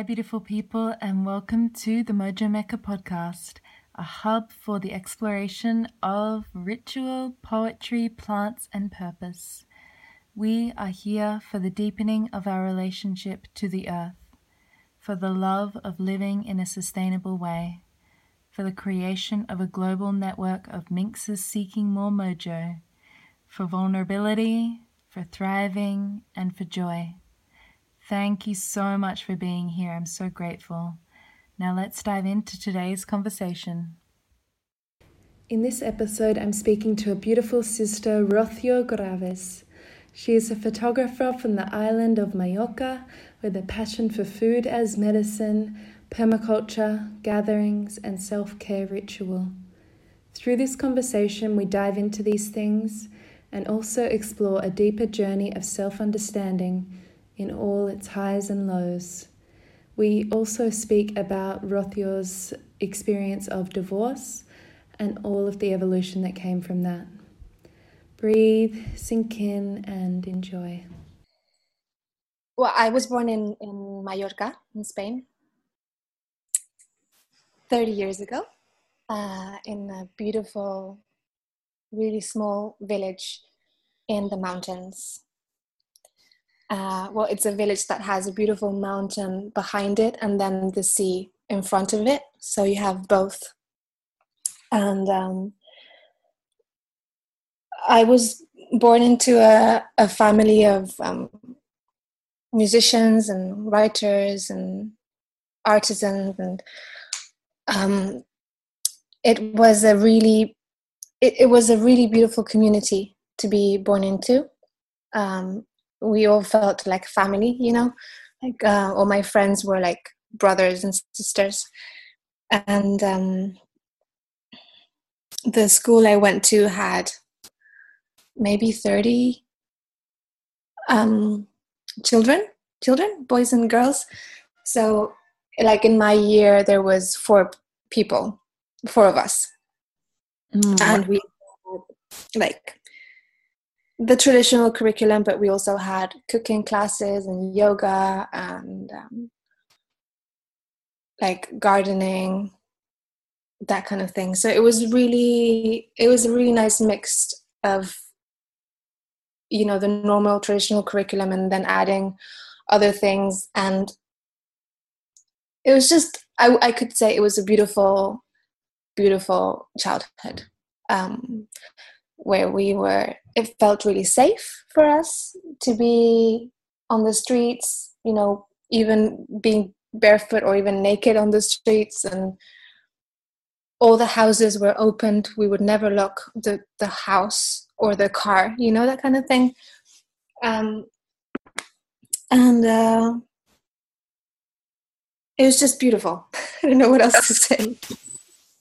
Hi, beautiful people, and welcome to the Mojo Mecca podcast, a hub for the exploration of ritual, poetry, plants, and purpose. We are here for the deepening of our relationship to the earth, for the love of living in a sustainable way, for the creation of a global network of minxes seeking more mojo, for vulnerability, for thriving, and for joy. Thank you so much for being here. I'm so grateful. Now let's dive into today's conversation. In this episode, I'm speaking to a beautiful sister, Rocio Graves. She is a photographer from the island of Mallorca with a passion for food as medicine, permaculture, gatherings, and self care ritual. Through this conversation, we dive into these things and also explore a deeper journey of self understanding in all its highs and lows. We also speak about Rocio's experience of divorce and all of the evolution that came from that. Breathe, sink in, and enjoy. Well, I was born in, in Mallorca, in Spain, 30 years ago, uh, in a beautiful, really small village in the mountains uh, well, it's a village that has a beautiful mountain behind it and then the sea in front of it. So you have both. And um, I was born into a, a family of um, musicians and writers and artisans and um, it was a really it, it, was a really beautiful community to be born into um, we all felt like family you know? Like uh, all my friends were like brothers and sisters. And um, the school i went to had maybe 30 um, children children boys and girls. So like in my year there was four people four of us. Mm. and we had, like the traditional curriculum, but we also had cooking classes and yoga and um, like gardening, that kind of thing. So it was really, it was a really nice mix of, you know, the normal traditional curriculum and then adding other things. And it was just, I, I could say it was a beautiful, beautiful childhood. Um, where we were it felt really safe for us to be on the streets you know even being barefoot or even naked on the streets and all the houses were opened. We would never lock the the house or the car you know that kind of thing. Um and uh it was just beautiful. I don't know what else to say.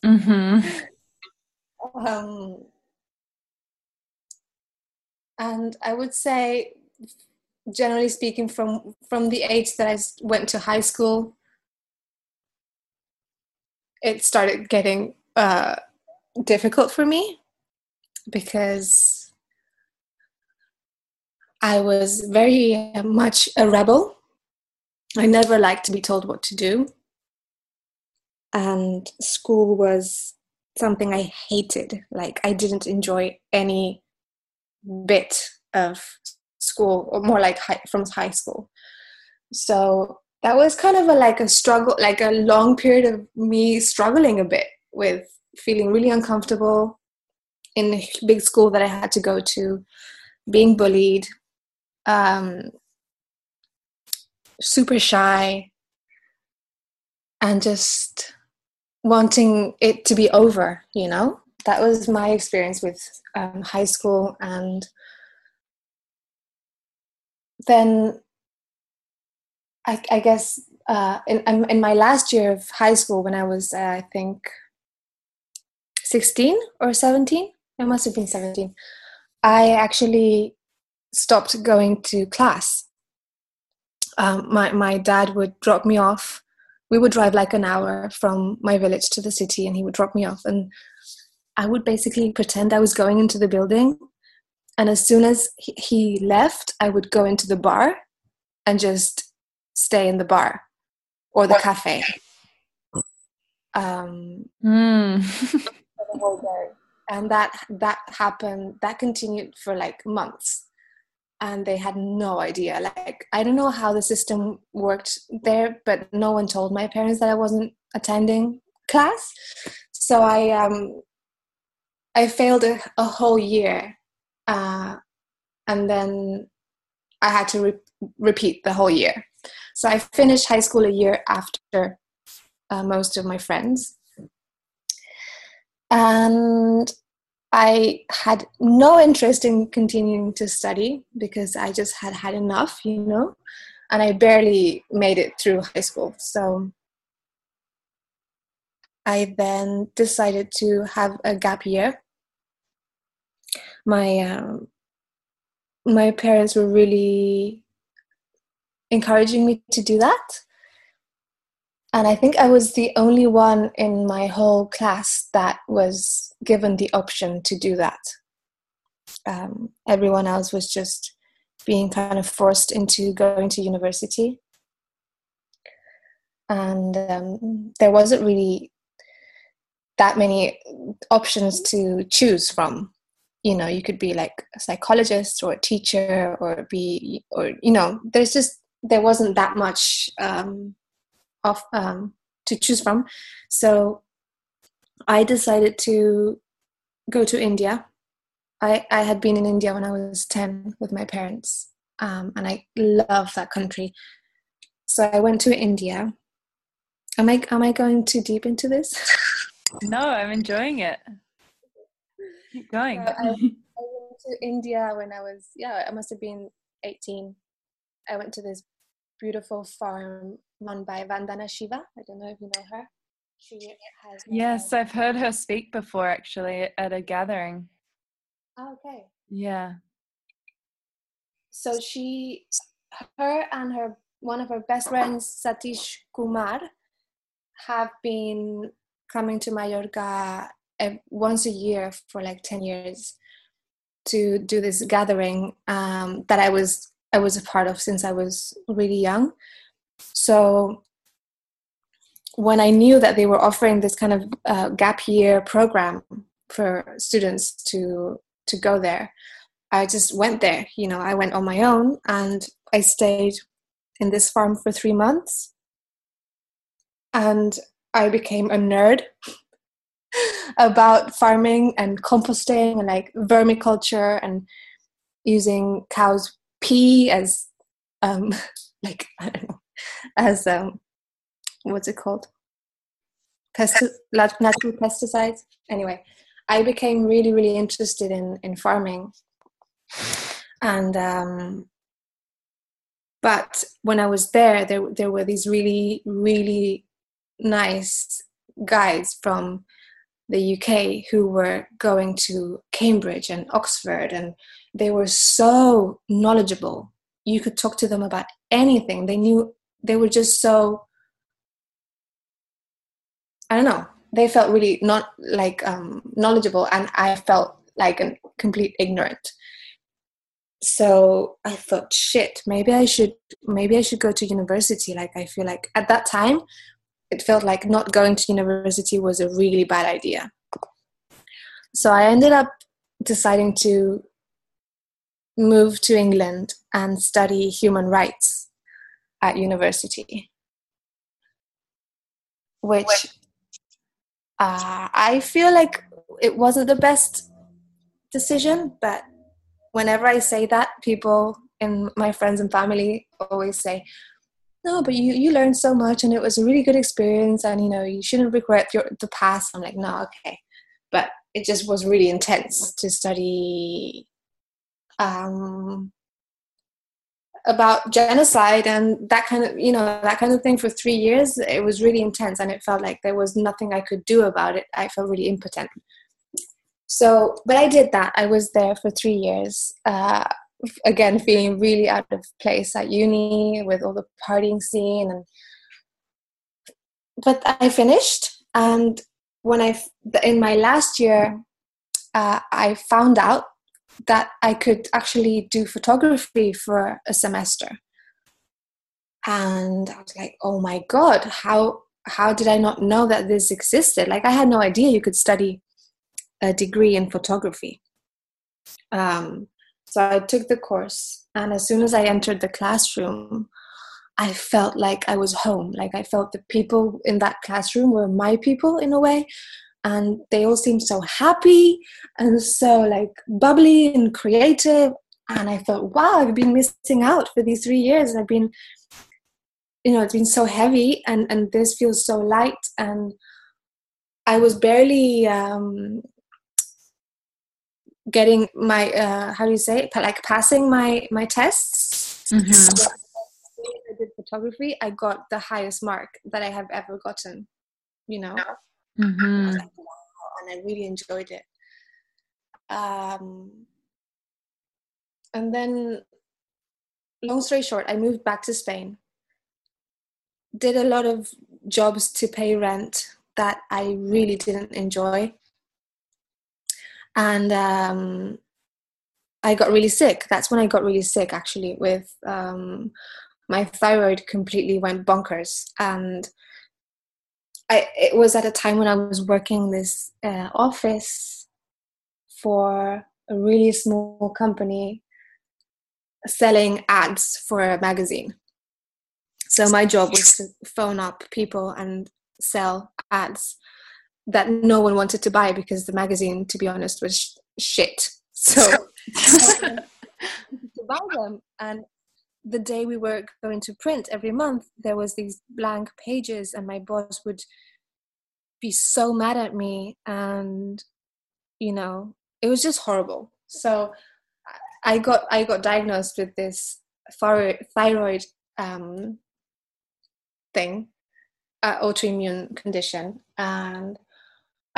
Mm-hmm. um and I would say, generally speaking, from from the age that I went to high school, it started getting uh, difficult for me because I was very much a rebel. I never liked to be told what to do. And school was something I hated. Like, I didn't enjoy any bit of school or more like high, from high school. So that was kind of a like a struggle like a long period of me struggling a bit with feeling really uncomfortable in a big school that i had to go to being bullied um, super shy and just wanting it to be over you know that was my experience with um, high school and then I, I guess uh, in, in my last year of high school when I was uh, I think 16 or 17 I must have been 17 I actually stopped going to class. Um, my, my dad would drop me off. We would drive like an hour from my village to the city and he would drop me off and I would basically pretend I was going into the building. And as soon as he left, I would go into the bar and just stay in the bar. or the cafe. Um, Mm. the whole day. And that that happened. That continued for like months, and they had no idea. Like I don't know how the system worked there, but no one told my parents that I wasn't attending class. So I um I failed a, a whole year, uh, and then I had to re- repeat the whole year. So I finished high school a year after uh, most of my friends and I had no interest in continuing to study because I just had had enough, you know, and I barely made it through high school. So I then decided to have a gap year. My um, my parents were really encouraging me to do that and I think I was the only one in my whole class that was given the option to do that. Um, everyone else was just being kind of forced into going to university. And um, there wasn't really that many options to choose from. You know, you could be like a psychologist or a teacher or be, or, you know, there's just, there wasn't that much um, of um, to choose from. So I decided to go to India. I, I had been in India when I was 10 with my parents, um, and I love that country. So I went to India. Am I, am I going too deep into this? No, I'm enjoying it. Keep going. So I, um, I went to India when I was, yeah, I must have been 18. I went to this beautiful farm run by Vandana Shiva. I don't know if you know her. She has. yes, I've heard her speak before actually at a gathering. Oh, okay. Yeah. So she, her and her one of her best friends, Satish Kumar, have been coming to Mallorca once a year for like ten years to do this gathering um, that I was I was a part of since I was really young. So when I knew that they were offering this kind of uh, gap year program for students to to go there, I just went there. You know, I went on my own and I stayed in this farm for three months, and I became a nerd about farming and composting and like vermiculture and using cows pee as um like I don't know as um what's it called? Pesti- natural pesticides? Anyway I became really really interested in in farming. And um but when I was there there there were these really really nice guys from the UK who were going to Cambridge and Oxford and they were so knowledgeable. You could talk to them about anything. They knew they were just so I don't know. They felt really not like um, knowledgeable, and I felt like a complete ignorant. So I thought, shit, maybe I should, maybe I should go to university. Like I feel like at that time, it felt like not going to university was a really bad idea. So I ended up deciding to move to England and study human rights at university, which uh, I feel like it wasn't the best decision, but whenever I say that, people in my friends and family always say, no, but you, you learned so much and it was a really good experience and you know you shouldn't regret your the past. I'm like, no, okay. But it just was really intense to study um, about genocide and that kind of you know that kind of thing for three years. It was really intense and it felt like there was nothing i could do about it. I felt really impotent. So but i did that. I was there for three years. Uh, again feeling really out of place at uni with all the partying scene and but i finished and when i in my last year uh, i found out that I could actually do photography for a semester. and I was like, oh my god, how how did I not know that this existed? Like I had no idea you could study a degree in photography. Um, so I took the course, and as soon as I entered the classroom, I felt like I was home. Like I felt the people in that classroom were my people in a way, and they all seemed so happy and so like bubbly and creative. And I thought, wow, I've been missing out for these three years. I've been, you know, it's been so heavy, and and this feels so light. And I was barely um, getting my uh, how do you say it? like passing my my tests. Mm-hmm. So I did photography. I got the highest mark that I have ever gotten. You know, mm-hmm. and I really enjoyed it. Um, and then, long story short, I moved back to Spain. Did a lot of jobs to pay rent that I really didn't enjoy and um, I got really sick. That's when I got really sick, actually, with um, my thyroid completely went bonkers. And I, it was at a time when I was working this uh, office for a really small company selling ads for a magazine. So my job was to phone up people and sell ads that no one wanted to buy because the magazine, to be honest, was shit. So to buy them, and the day we were going to print every month, there was these blank pages, and my boss would be so mad at me, and you know, it was just horrible. So I got I got diagnosed with this thyroid um, thing, uh, autoimmune condition, and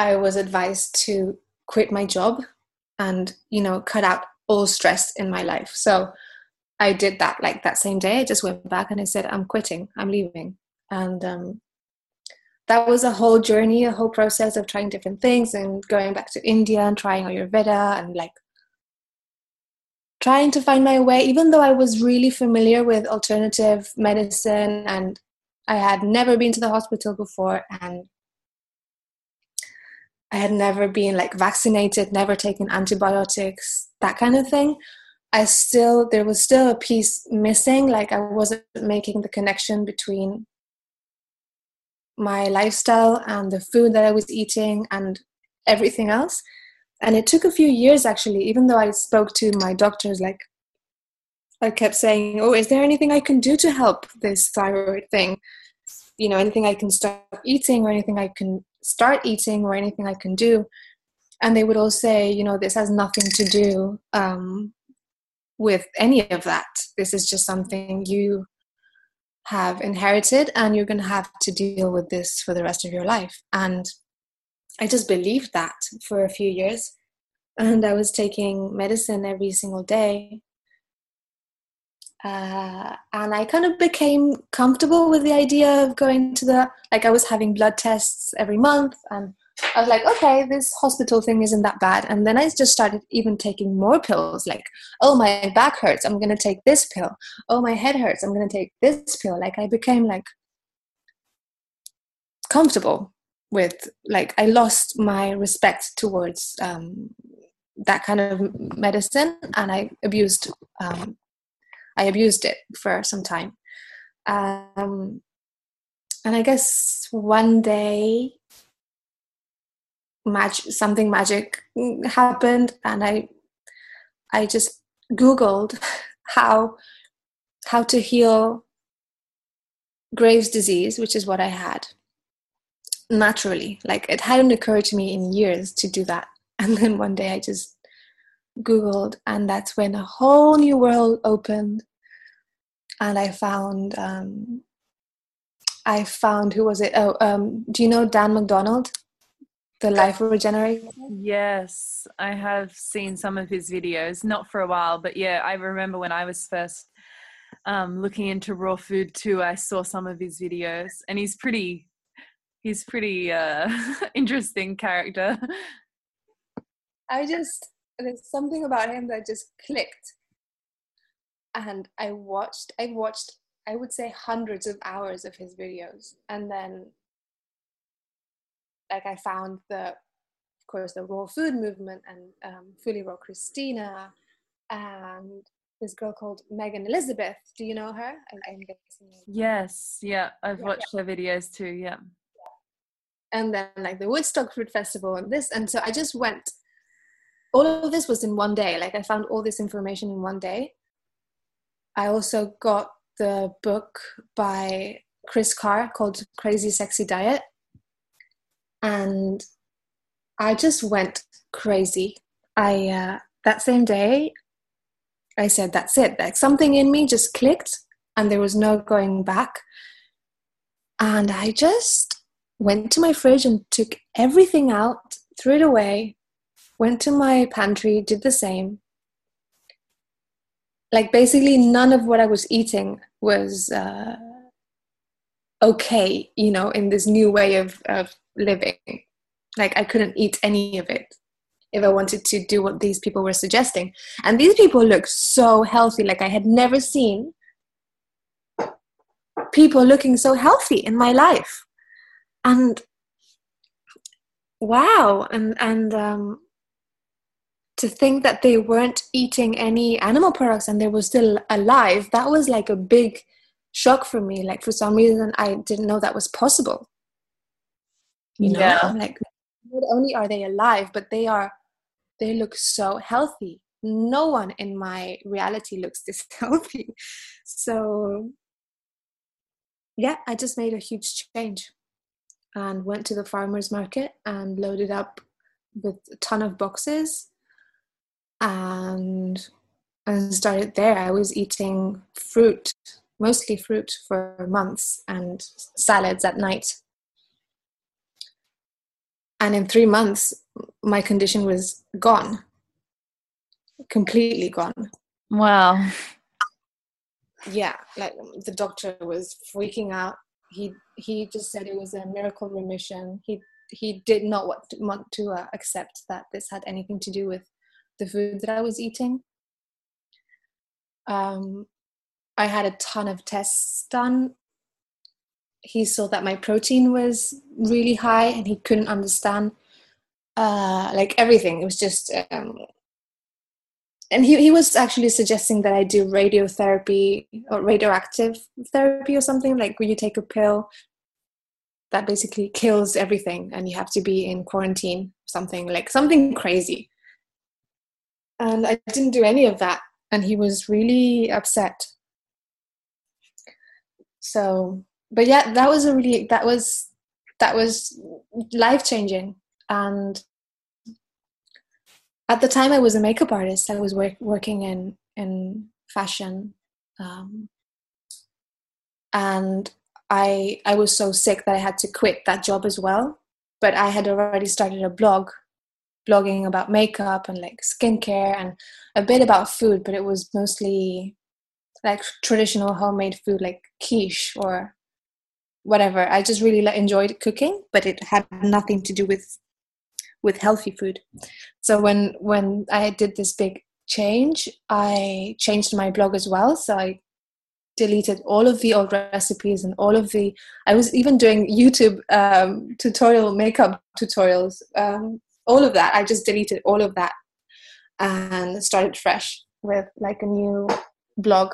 I was advised to quit my job and, you know, cut out all stress in my life. So I did that like that same day. I just went back and I said, I'm quitting, I'm leaving. And um, that was a whole journey, a whole process of trying different things and going back to India and trying Ayurveda and like trying to find my way, even though I was really familiar with alternative medicine and I had never been to the hospital before and I had never been like vaccinated, never taken antibiotics, that kind of thing. I still, there was still a piece missing. Like I wasn't making the connection between my lifestyle and the food that I was eating and everything else. And it took a few years actually, even though I spoke to my doctors, like I kept saying, Oh, is there anything I can do to help this thyroid thing? You know, anything I can stop eating or anything I can start eating or anything I can do. And they would all say, you know, this has nothing to do um, with any of that. This is just something you have inherited and you're going to have to deal with this for the rest of your life. And I just believed that for a few years. And I was taking medicine every single day uh, and I kind of became comfortable with the idea of going to the like I was having blood tests every month, and I was like, okay, this hospital thing isn't that bad. And then I just started even taking more pills, like, oh, my back hurts, I'm gonna take this pill. Oh, my head hurts, I'm gonna take this pill. Like I became like comfortable with like I lost my respect towards um, that kind of medicine, and I abused um, I abused it for some time. Um, and I guess one day, mag- something magic happened, and I, I just Googled how, how to heal Graves' disease, which is what I had naturally. Like it hadn't occurred to me in years to do that. And then one day I just Googled, and that's when a whole new world opened. And I found, um, I found who was it? Oh, um, do you know Dan McDonald, the Life Regenerator? Yes, I have seen some of his videos, not for a while, but yeah, I remember when I was first um, looking into raw food too. I saw some of his videos, and he's pretty, he's pretty uh, interesting character. I just there's something about him that just clicked and i watched i watched I would say hundreds of hours of his videos. And then like I found the of course the raw food movement and um, fully raw Kristina and this girl called Megan Elizabeth. Do you know her? I, am guessing. Yes, yeah, I've yeah, watched yeah. her videos too. Yeah. And then like the Woodstock Fruit Festival and this, and so I just went. All of this was in one day. Like I found all this information in one day. I also got the book by Kris Carr called Crazy Sexy Diet, and I just went crazy. I uh, that same day I said, that's it. Like something in me just clicked and there was no going back. And I just went to my fridge and took everything out, threw it away, went to my pantry, did the same. Like basically, none of what I was eating was uh, okay, you know, in this new way of, of living. Like I couldn't eat any of it if I wanted to do what these people were suggesting. And these people look so healthy. Like I had never seen people looking so healthy in my life. And wow, and and um, to think that they weren't eating any animal products and they were still alive, that was like a big shock for me. Like for some reason, I didn't know that was possible. You know, yeah. like not only are they alive, but they are they look so healthy. No one in my reality looks this healthy. So, yeah, I just made a huge change and went to the farmer's market and loaded up with a ton of boxes and and started there. I was eating fruit, mostly fruit for months and salads at night. And in three months, my condition was gone completely gone wow yeah like the doctor was freaking out he he just said it was a miracle remission he he did not want to, want to uh, accept that this had anything to do with the food that i was eating um i had a ton of tests done he saw that my protein was really high and he couldn't understand uh, like everything. It was just, um, and he, he was actually suggesting that I do radiotherapy or radioactive therapy or something like where you take a pill that basically kills everything and you have to be in quarantine, something like something crazy. And I didn't do any of that, and he was really upset. So, but yeah, that was a really that was that was life changing and at the time i was a makeup artist. I was work, working in in fashion. Um, and i i was so sick that i had to quit that job as well. But i had already started a blog blogging about makeup and like skincare and a bit about food but it was mostly like traditional homemade food like quiche or whatever i just really enjoyed cooking but it had nothing to do with with healthy food. So when when I did this big change, I changed my blog as well. So I deleted all of the old recipes and all of the. I was even doing YouTube um, tutorial makeup tutorials. Um, all of that, I just deleted all of that and started fresh with like a new blog.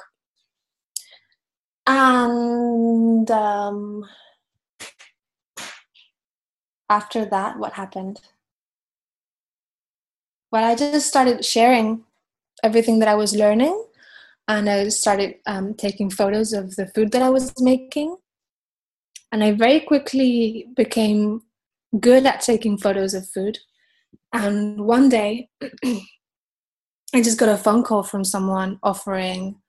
And um, after that, what happened? well, I just started sharing everything that I was learning, and I started um, taking photos of the food that I was making. And I very quickly became good at taking photos of food. And one day, I just got a phone call from someone offering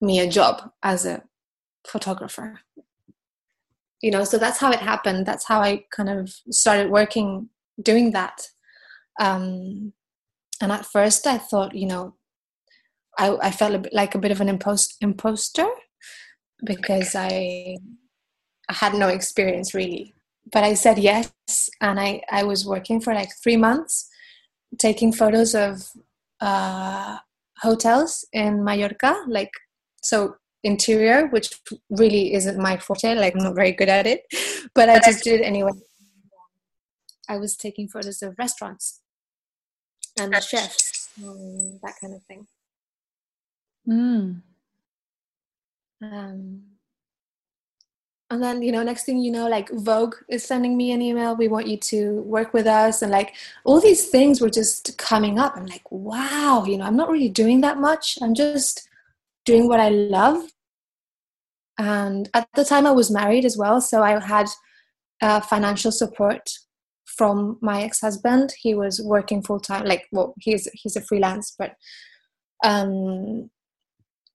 me a job as a photographer. You know, so that's how it happened. That's how I kind of started working, doing that. Um, and at first i thought you know i, I felt a bit like a bit of an impost, imposter because I, I had no experience really but i said yes and i i was working for like three months taking photos of uh, hotels in mallorca like so interior, which really isn't my forte. Like I'm not very good at it, but I just did it anyway. I was taking photos of restaurants and the chefs, and that kind of thing. Mm. Um, and then you know next thing you know like vogue is sending me an email we want you to work with us and like all these things were just coming up. I'm like wow you know i'm not really doing that much. I'm just doing what i love. And at the time i was married as well so i had uh, financial support from my ex-husband. He was working full-time like well he's he's a freelance but um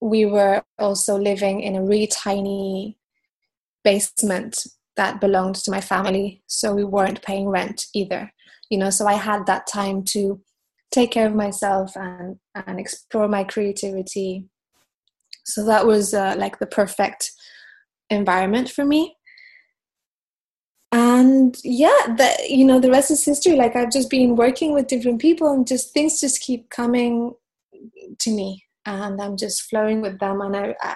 we were also living in a really tiny basement that belonged to my family so we weren't paying rent either. You know so i had that time to take care of myself and and explore my creativity. So that was uh, like the perfect environment for me. And yeah the you know the rest is history. Like i've just been working with different people and just things just keep coming to me and i'm just flowing with them. And i, I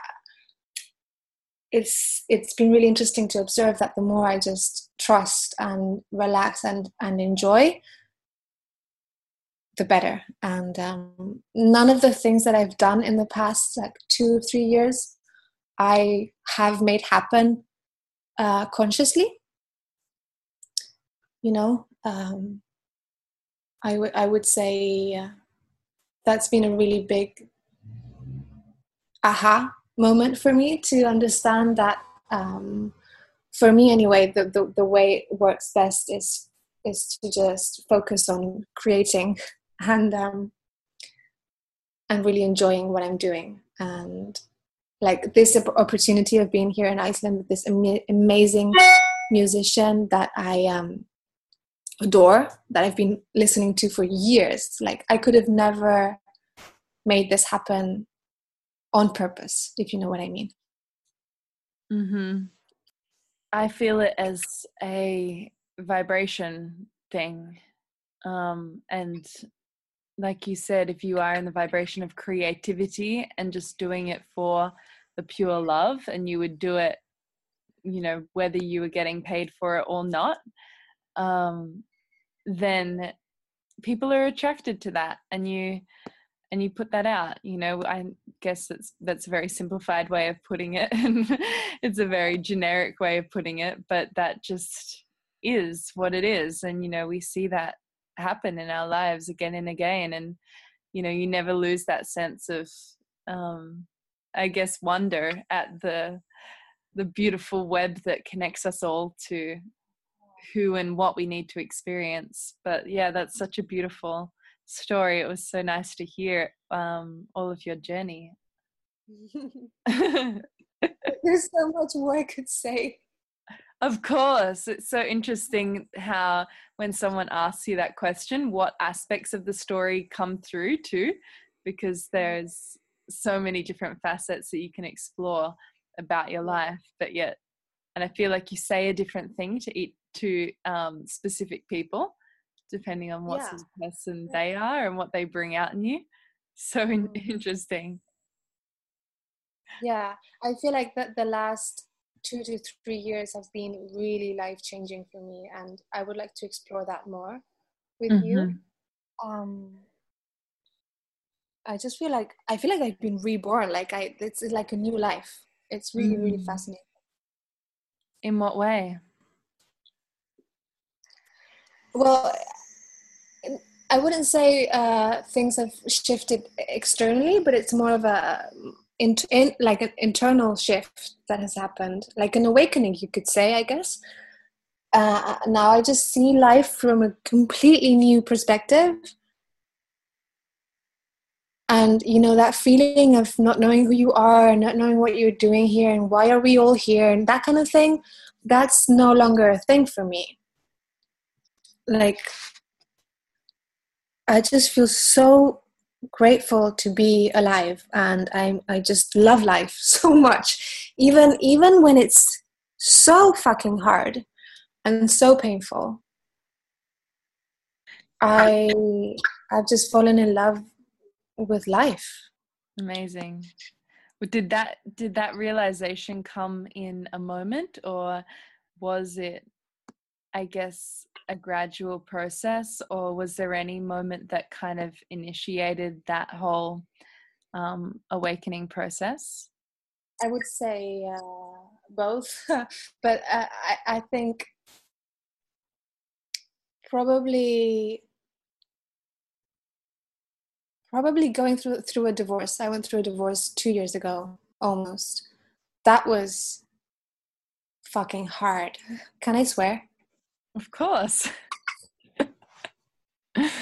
it's it's been really interesting to observe that the more I just trust and relax and and enjoy, the better. And um, none of the things that I've done in the past like two three years, I have made happen uh, consciously. You know, um, I would I would say uh, that's been a really big aha moment for me to understand that um, for me anyway the, the, the way it works best is is to just focus on creating and um, and really enjoying what i'm doing. And like this opportunity of being here in iceland with this am- amazing musician that i um, adore that i've been listening to for years. Like i could have never made this happen on purpose, if you know what I mean. Mm-hmm. I feel it as a vibration thing. Um, and like you said, if you are in the vibration of creativity and just doing it for the pure love, and you would do it, you know, whether you were getting paid for it or not, um, then people are attracted to that. And you, and you put that out you know i guess that's that's a very simplified way of putting it and it's a very generic way of putting it but that just is what it is and you know we see that happen in our lives again and again and you know you never lose that sense of um i guess wonder at the the beautiful web that connects us all to who and what we need to experience but yeah that's such a beautiful story. It was so nice to hear um, all of your journey. There's so much more I could say. Of course. It's so interesting how when someone asks you that question, what aspects of the story come through too, because there's so many different facets that you can explore about your life, but yet, and I feel like you say a different thing to eat to um, specific people depending on what yeah. sort of person they are and what they bring out in you. So mm. interesting. Yeah, I feel like that the last two to three years have been really life changing for me, and I would like to explore that more with mm-hmm. you. Um, I just feel like I feel like I've been reborn. Like I, it's like a new life. It's really, mm. really fascinating. In what way? Well, I wouldn't say uh, things have shifted externally, but it's more of a in, in, like an internal shift that has happened, like an awakening, you could say, I guess. Uh, now I just see life from a completely new perspective. And you know that feeling of not knowing who you are, and not knowing what you're doing here, and why are we all here, and that kind of thing. That's no longer a thing for me. Like I just feel so grateful to be alive and I I just love life so much. Even even when it's so fucking hard and so painful. I I've just fallen in love with life. Amazing. Did that did that realization come in a moment or was it i guess a gradual process or was there any moment that kind of initiated that whole um, awakening process? I would say uh, both but uh, I, I think probably probably going through through a divorce. I went through a divorce two years ago almost. That was fucking hard. Can i swear of course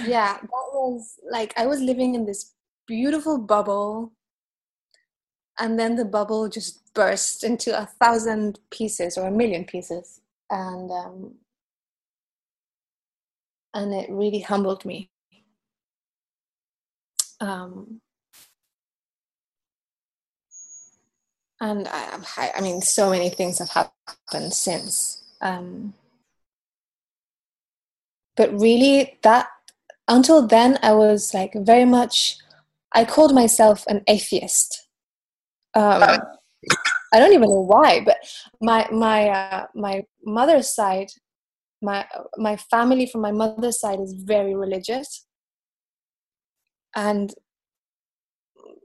yeah that was like i was living in this beautiful bubble and then the bubble just burst into a thousand pieces or a million pieces and um, and it really humbled me. Um, and I, I mean, so many things have happened since. Um, but really, that until then, I was like very much. I called myself an atheist. Um, I don't even know why, but my my uh, my mother's side my my family from my mother's side is very religious and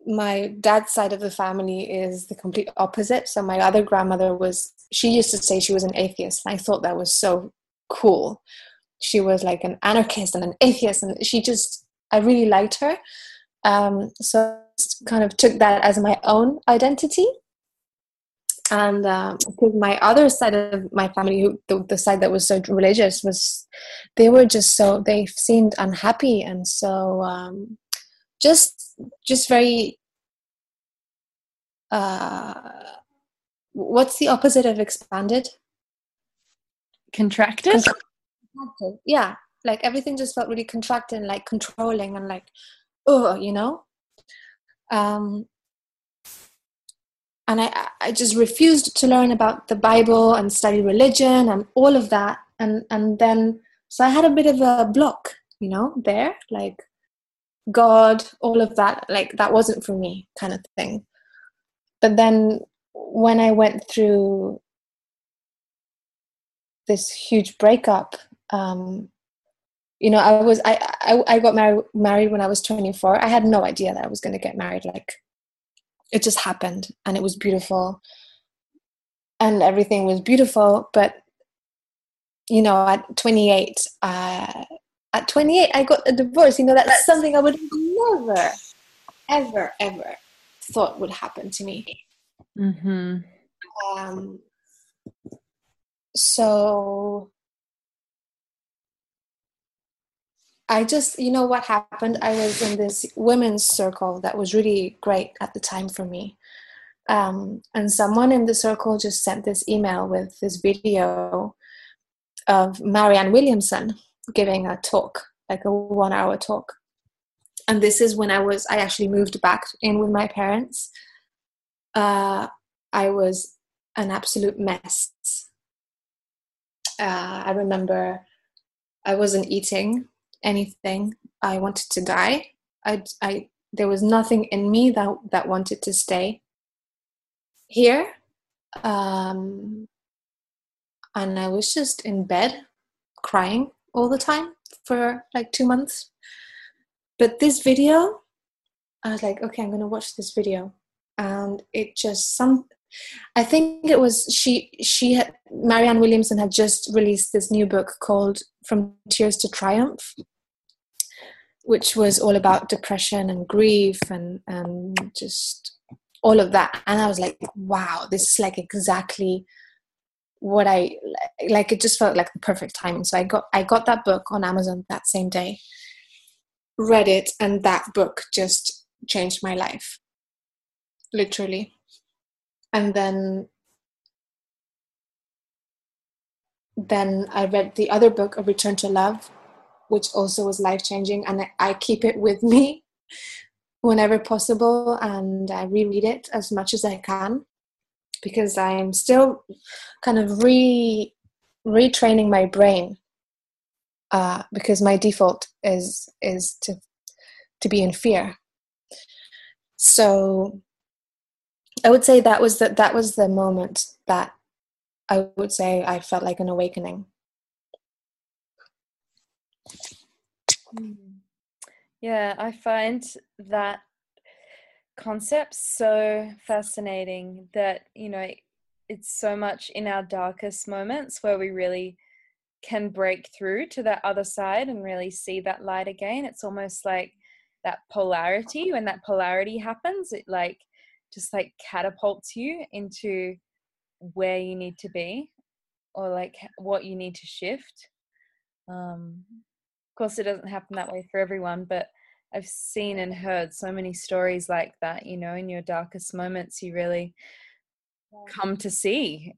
my dad's side of the family is the complete opposite so my other grandmother was she used to say she was an atheist and i thought that was so cool she was like an anarchist and an atheist and she just i really liked her. Um, so kind of took that as my own identity. And um, my other side of my family who the, the, side that was so religious was they were just so they seemed unhappy and so um, just just very uh, what's the opposite of expanded? Contracted? Contracted yeah like everything just felt really contracted and like controlling and like oh you know um and I, I just refused to learn about the Bible and study religion and all of that. And, and then, so I had a bit of a block, you know, there, like God, all of that, like that wasn't for me kind of thing. But then when I went through this huge breakup, um, you know, I was, I, I, I got married, married when I was 24. I had no idea that I was going to get married like it just happened and it was beautiful and everything was beautiful but you know at 28 uh, at 28 i got a divorce you know that's something i would never ever ever thought would happen to me mm-hmm. um, so I just, you know what happened? I was in this women's circle that was really great at the time for me. Um, and someone in the circle just sent this email with this video of Marianne Williamson giving a talk, like a one hour talk. And this is when I was, I actually moved back in with my parents. Uh, I was an absolute mess. Uh, I remember I wasn't eating anything. I wanted to die. I, I, there was nothing in me that, that wanted to stay here. Um, and I was just in bed crying all the time for like two months. But this video, I was like, okay, I'm going to watch this video. And it just, some, I think it was she she had Marianne Williamson had just released this new book called From Tears to Triumph which was all about depression and grief and and just all of that. And i was like wow this is like exactly what i like it just felt like the perfect timing. So i got i got that book on amazon that same day read it and that book just changed my life literally. And then then i read the other book a return to love which also was life changing. And I keep it with me whenever possible and I reread it as much as I can because I'm still kind of re retraining my brain uh, because my default is is to to be in fear. So I would say that was the that was the moment that I would say I felt like an awakening. Hmm. Yeah, I find that concept so fascinating that, you know, it's so much in our darkest moments where we really can break through to that other side and really see that light again. It's almost like that polarity. When that polarity happens, it like just like catapults you into where you need to be or like what you need to shift. Um, course, it doesn't happen that way for everyone, but I've seen and heard so many stories like that. You know, in your darkest moments, you really come to see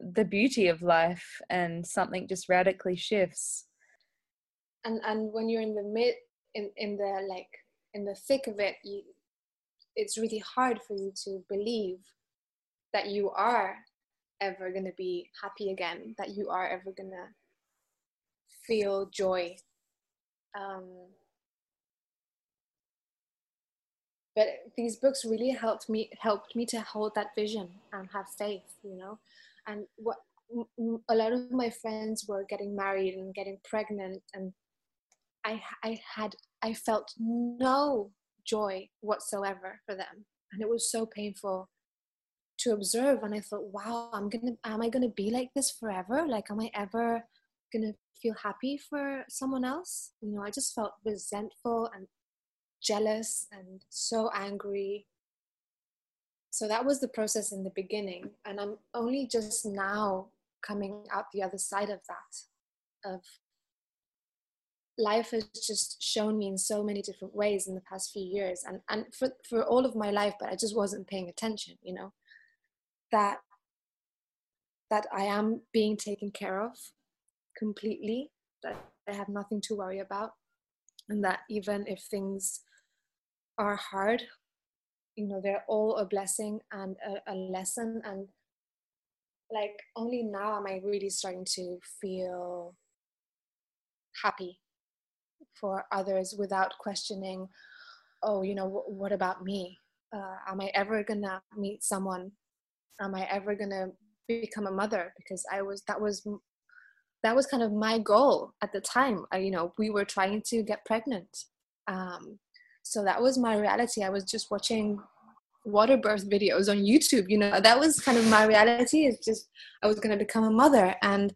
the beauty of life and something just radically shifts and and when you're in the mid in in the like in the thick of it you it's really hard for you to believe that you are ever going to be happy again that you are ever going to feel joy um, but these books really helped me helped me to hold that vision and have faith you know? And what a lot of my friends were getting married and getting pregnant and i i had i felt no joy whatsoever for them. And it was so painful to observe and i thought wow i'm gonna am i gonna be like this forever? Like am i ever gonna feel happy for someone else. You know i just felt resentful and jealous and so angry. So that was the process in the beginning and i'm only just now coming out the other side of that of life has just shown me in so many different ways in the past few years and and for for all of my life but i just wasn't paying attention you know that that i am being taken care of completely that i have nothing to worry about. And that even if things are hard you know they're all a blessing and a, a lesson. And like only now am i really starting to feel happy for others without questioning oh you know what about me? Uh, am i ever gonna meet someone? Am i ever gonna become a mother? Because i was that was that was kind of my goal at the time. I, you know we were trying to get pregnant. Um, so that was my reality. I was just watching water birth videos on youtube you know that was kind of my reality it's just i was going to become a mother and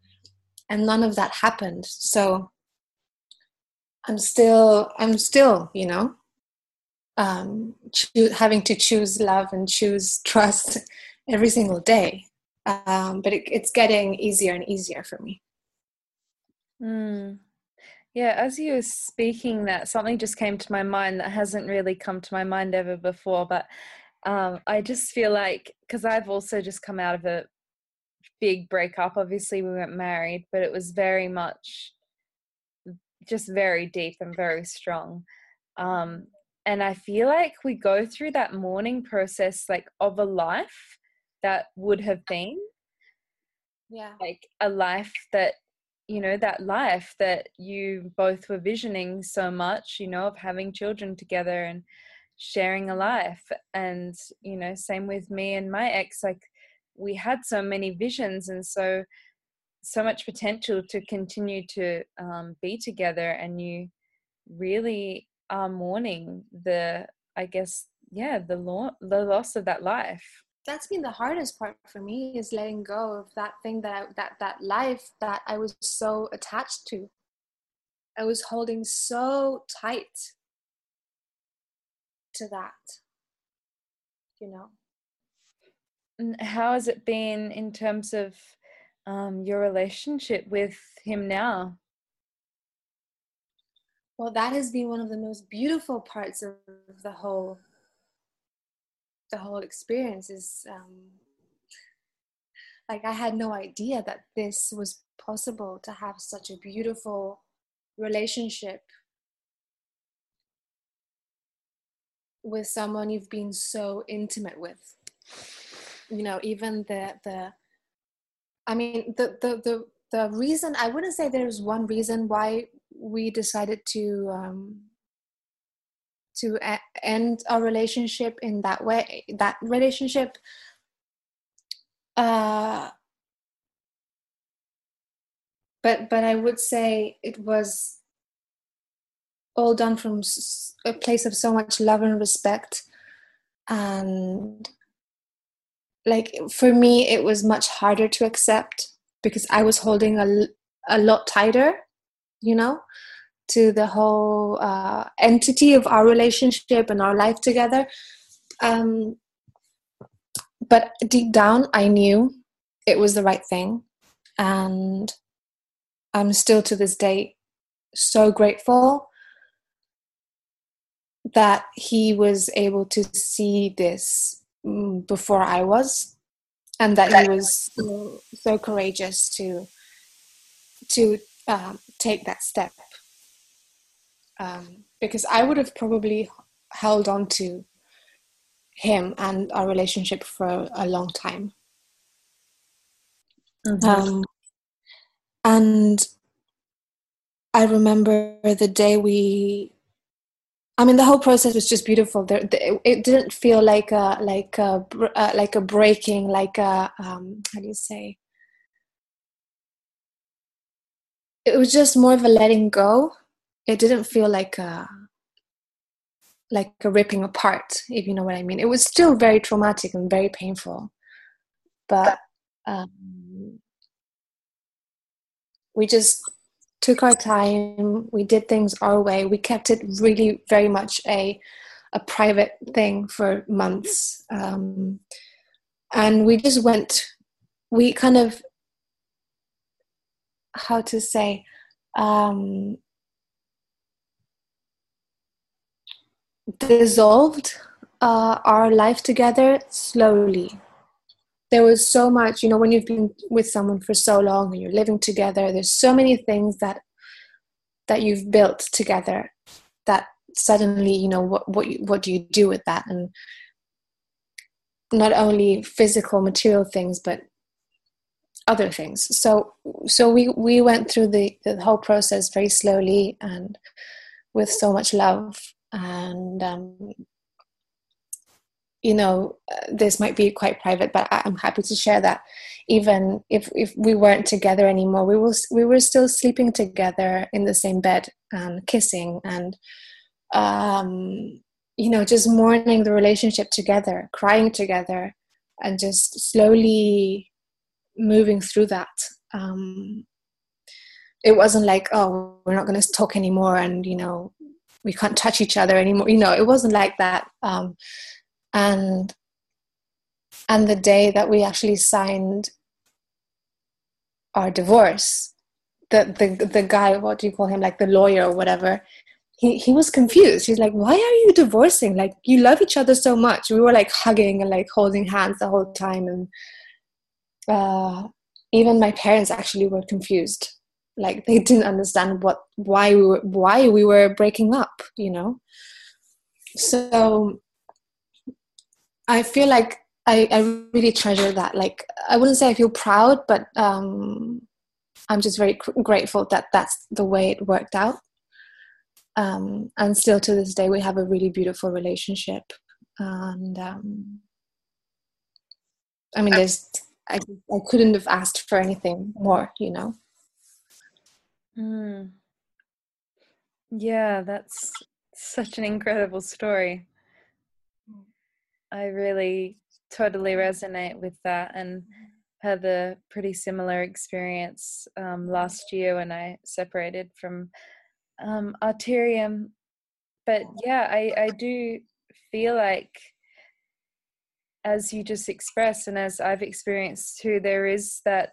and none of that happened. So i'm still i'm still you know um cho- having to choose love and choose trust every single day. Um but it, it's getting easier and easier for me mm. Yeah, as you were speaking that, something just came to my mind that hasn't really come to my mind ever before. But um, I just feel like, because I've also just come out of a big breakup. Obviously, we weren't married, but it was very much just very deep and very strong. Um, and I feel like we go through that mourning process, like of a life that would have been. Yeah. Like a life that you know that life that you both were visioning so much you know of having children together and sharing a life. And you know same with me and my ex like we had so many visions and so so much potential to continue to um, be together. And you really are mourning the i guess yeah the lo- the loss of that life that's been the hardest part for me is letting go of that thing that I, that that life that I was so attached to. I was holding so tight to that. You know. And how has it been in terms of um, your relationship with him now? Well, that has been one of the most beautiful parts of the whole the whole experience is um, like I had no idea that this was possible to have such a beautiful relationship with someone you've been so intimate with. You know even the the i mean the the the, the reason i wouldn't say there's one reason why we decided to um to end our relationship in that way that relationship uh but but i would say it was all done from a place of so much love and respect. And like for me it was much harder to accept because i was holding a, a lot tighter you know to the whole uh, entity of our relationship and our life together um, but deep down i knew it was the right thing and i'm still to this day so grateful that he was able to see this mm, before I was, and that he was so, so courageous to to um, take that step. Um, because I would have probably held on to him and our relationship for a long time. Mm-hmm. Um, and I remember the day we I mean, the whole process was just beautiful. There, it didn't feel like a like a uh, like a breaking, like a um, how do you say? It was just more of a letting go. It didn't feel like a like a ripping apart, if you know what I mean. It was still very traumatic and very painful, but um, we just took our time we did things our way we kept it really very much a a private thing for months um, and we just went we kind of how to say um, dissolved uh, our life together slowly. There was so much you know when you've been with someone for so long and you're living together there's so many things that that you've built together that suddenly you know what what you, what do you do with that? And not only physical material things but other things. So so we we went through the the whole process very slowly and with so much love and um, you know this might be quite private but i'm happy to share that even if if we weren't together anymore we was we were still sleeping together in the same bed and kissing and um you know just mourning the relationship together crying together and just slowly moving through that. Um it wasn't like oh we're not going to talk anymore and you know we can't touch each other anymore. You know it wasn't like that. Um and and the day that we actually signed our divorce the the the guy what do you call him like the lawyer or whatever he he was confused. He's like why are you divorcing? Like you love each other so much. We were like hugging and like holding hands the whole time and uh, even my parents actually were confused like they didn't understand what why we were why we were breaking up you know so I feel like I, I really treasure that. Like, I wouldn't say I feel proud, but um, I'm just very cr- grateful that that's the way it worked out. Um, and still to this day, we have a really beautiful relationship. And um, I mean, there's, I, I couldn't have asked for anything more, you know? Mm. Yeah, that's such an incredible story. I really totally resonate with that and had a pretty similar experience um, last year when I separated from um, Arterium. But yeah, I, I do feel like, as you just expressed, and as I've experienced too, there is that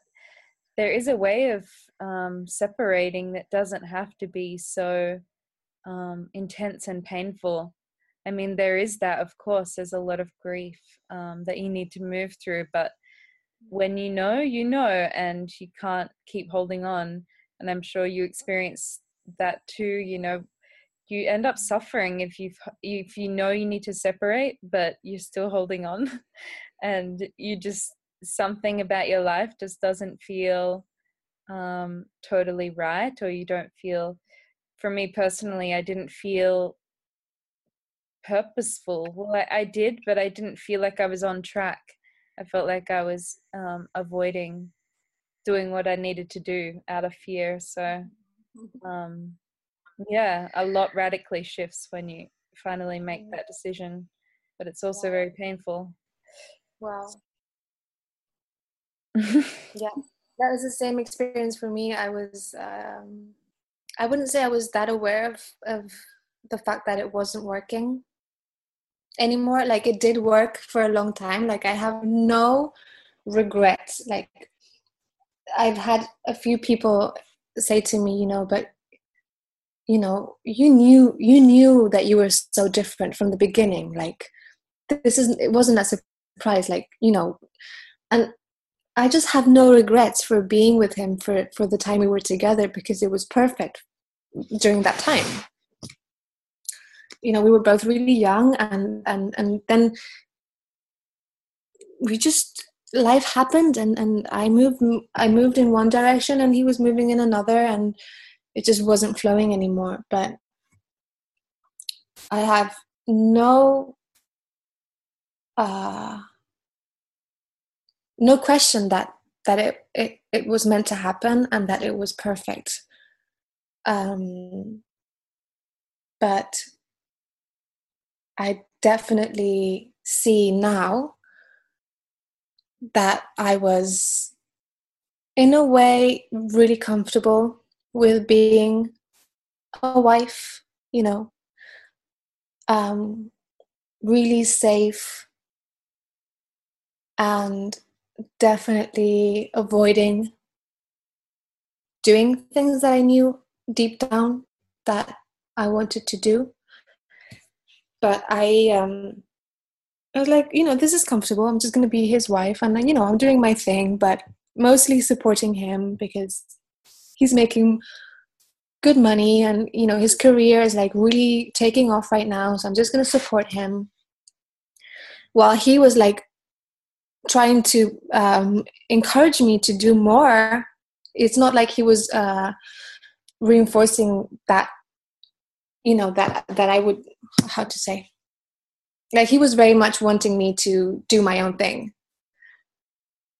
there is a way of um, separating that doesn't have to be so um, intense and painful. I mean, there is that, of course, there's a lot of grief um, that you need to move through, but when you know, you know, and you can't keep holding on. And I'm sure you experience that too, you know, you end up suffering if you if you know you need to separate but you're still holding on and you just something about your life just doesn't feel um, totally right or you don't feel for me personally i didn't feel purposeful. Well, I, I, did, but I didn't feel like I was on track. I felt like I was um, avoiding doing what I needed to do out of fear. So, mm-hmm. um, yeah, a lot radically shifts when you finally make mm. that decision, but it's also wow. very painful. Wow. yeah, that was the same experience for me. I was, um, I wouldn't say I was that aware of, of the fact that it wasn't working anymore. Like it did work for a long time. Like I have no regrets. Like I've had a few people say to me, you know, but you know, you knew you knew that you were so different from the beginning. Like this isn't it wasn't a surprise, like, you know, and I just have no regrets for being with him for, for the time we were together because it was perfect during that time. You know we were both really young and and and then we just life happened and and i moved i moved in one direction and he was moving in another and it just wasn't flowing anymore. But i have no uh no question that that it, it it was meant to happen and that it was perfect. Um but I definitely see now that I was, in a way, really comfortable with being a wife, you know, um, really safe and definitely avoiding doing things that I knew deep down that I wanted to do but I um I was like, you know, this is comfortable. I'm just going to be his wife, and you know, I'm doing my thing, but mostly supporting him because he's making good money, and you know, his career is like really taking off right now. So I'm just going to support him. While he was like trying to um, encourage me to do more, it's not like he was uh, reinforcing that you know that that i would how to say like he was very much wanting me to do my own thing.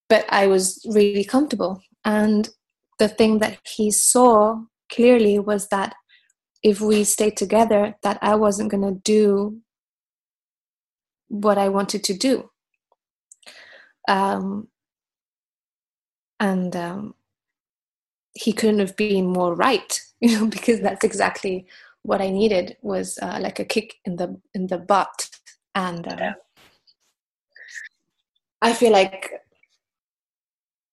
But i was really comfortable. And the thing that he saw clearly was that if we stayed together that i wasn't going to do what i wanted to do um, and um, he couldn't have been more right you know because that's exactly what I needed was uh, like a kick in the in the butt, and uh, I feel like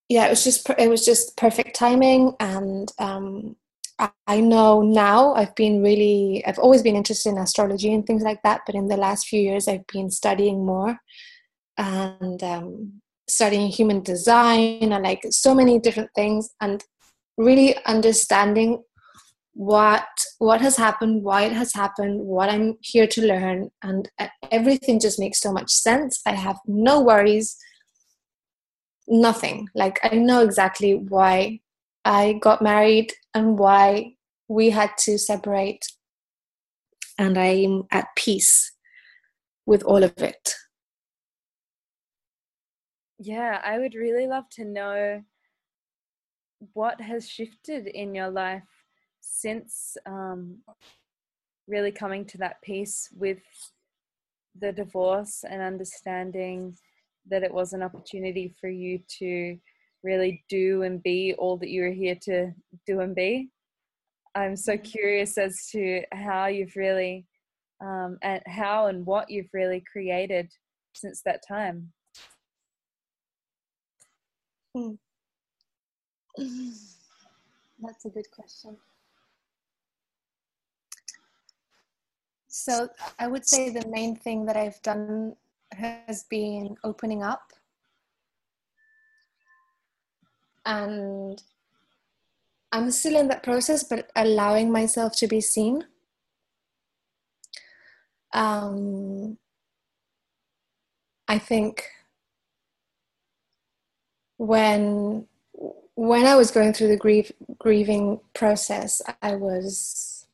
yeah, it was just it was just perfect timing, and um, I, I know now I've been really I've always been interested in astrology and things like that, but in the last few years I've been studying more. And um, studying human design and like so many different things and really understanding what what has happened why it has happened what i'm here to learn and uh, everything just makes so much sense. I have no worries. Nothing. Like i know exactly why i got married and why we had to separate and i'm at peace with all of it yeah i would really love to know what has shifted in your life since um, really coming to that peace with the divorce and understanding that it was an opportunity for you to really do and be all that you were here to do and be. I'm so mm-hmm. curious as to how you've really, um, and how and what you've really created since that time. Hmm. That's a good question. So I would say the main thing that I've done has been opening up. And I'm still in that process, but allowing myself to be seen. Um, I think when when I was going through the grief grieving process, I was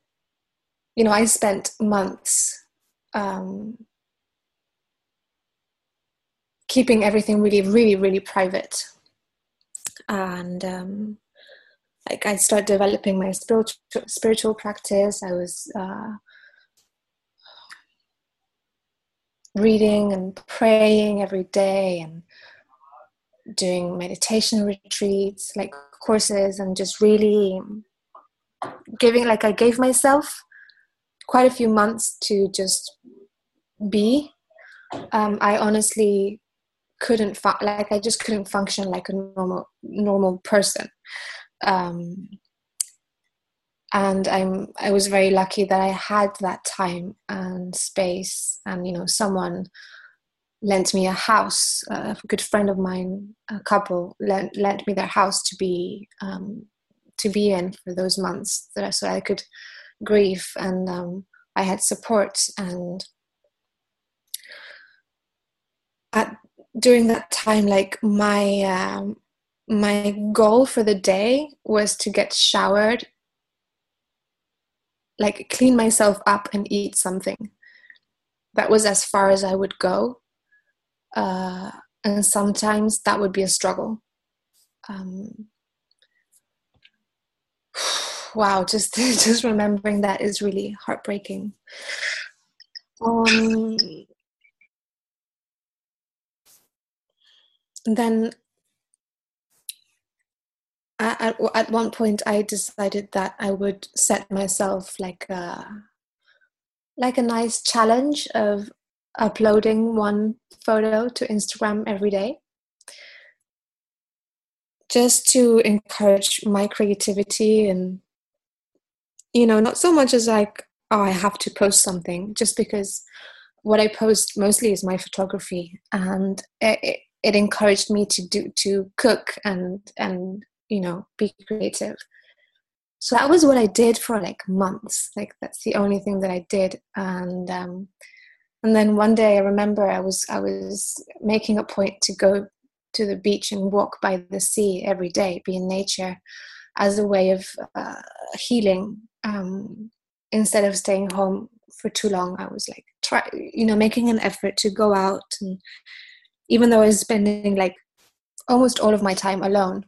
you know, I spent months um, keeping everything really, really, really private. And um, like I started developing my spiritual spiritual practice. I was uh, reading and praying every day and doing meditation retreats, like courses, and just really giving like I gave myself quite a few months to just be. Um, I honestly couldn't fu- like I just couldn't function like a normal normal person. Um, and I'm I was very lucky that I had that time and space, and you know someone lent me a house. a good friend of mine, a couple, lent lent me their house to be um, to be in for those months that I, so I could grieve and um, I had support and at during that time like my um, my goal for the day was to get showered like clean myself up and eat something that was as far as i would go uh, and sometimes that would be a struggle. Um, wow just just remembering that is really heartbreaking. Um, then at, at one point i decided that i would set myself like a like a nice challenge of uploading one photo to instagram every day. Just to encourage my creativity and you know not so much as like oh i have to post something just because what i post mostly is my photography and it, it encouraged me to do to cook and and you know be creative. So that was what i did for like months. Like that's the only thing that i did and um and then one day i remember i was i was making a point to go to the beach and walk by the sea every day be in nature as a way of uh, healing. Um instead of staying home for too long i was like try you know making an effort to go out. And even though I was spending like almost all of my time alone,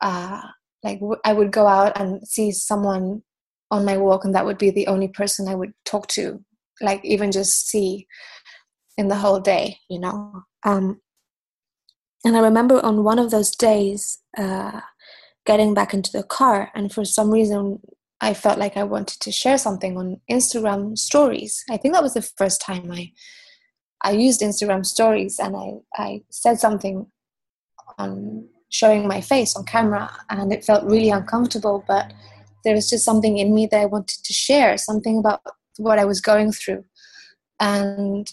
uh, like w- I would go out and see someone on my walk, and that would be the only person I would talk to, like even just see in the whole day, you know. Um, and I remember on one of those days, uh, getting back into the car, and for some reason, I felt like I wanted to share something on Instagram stories. I think that was the first time I I used Instagram stories and I, I said something on showing my face on camera and it felt really uncomfortable, but there was just something in me that I wanted to share, something about what I was going through. And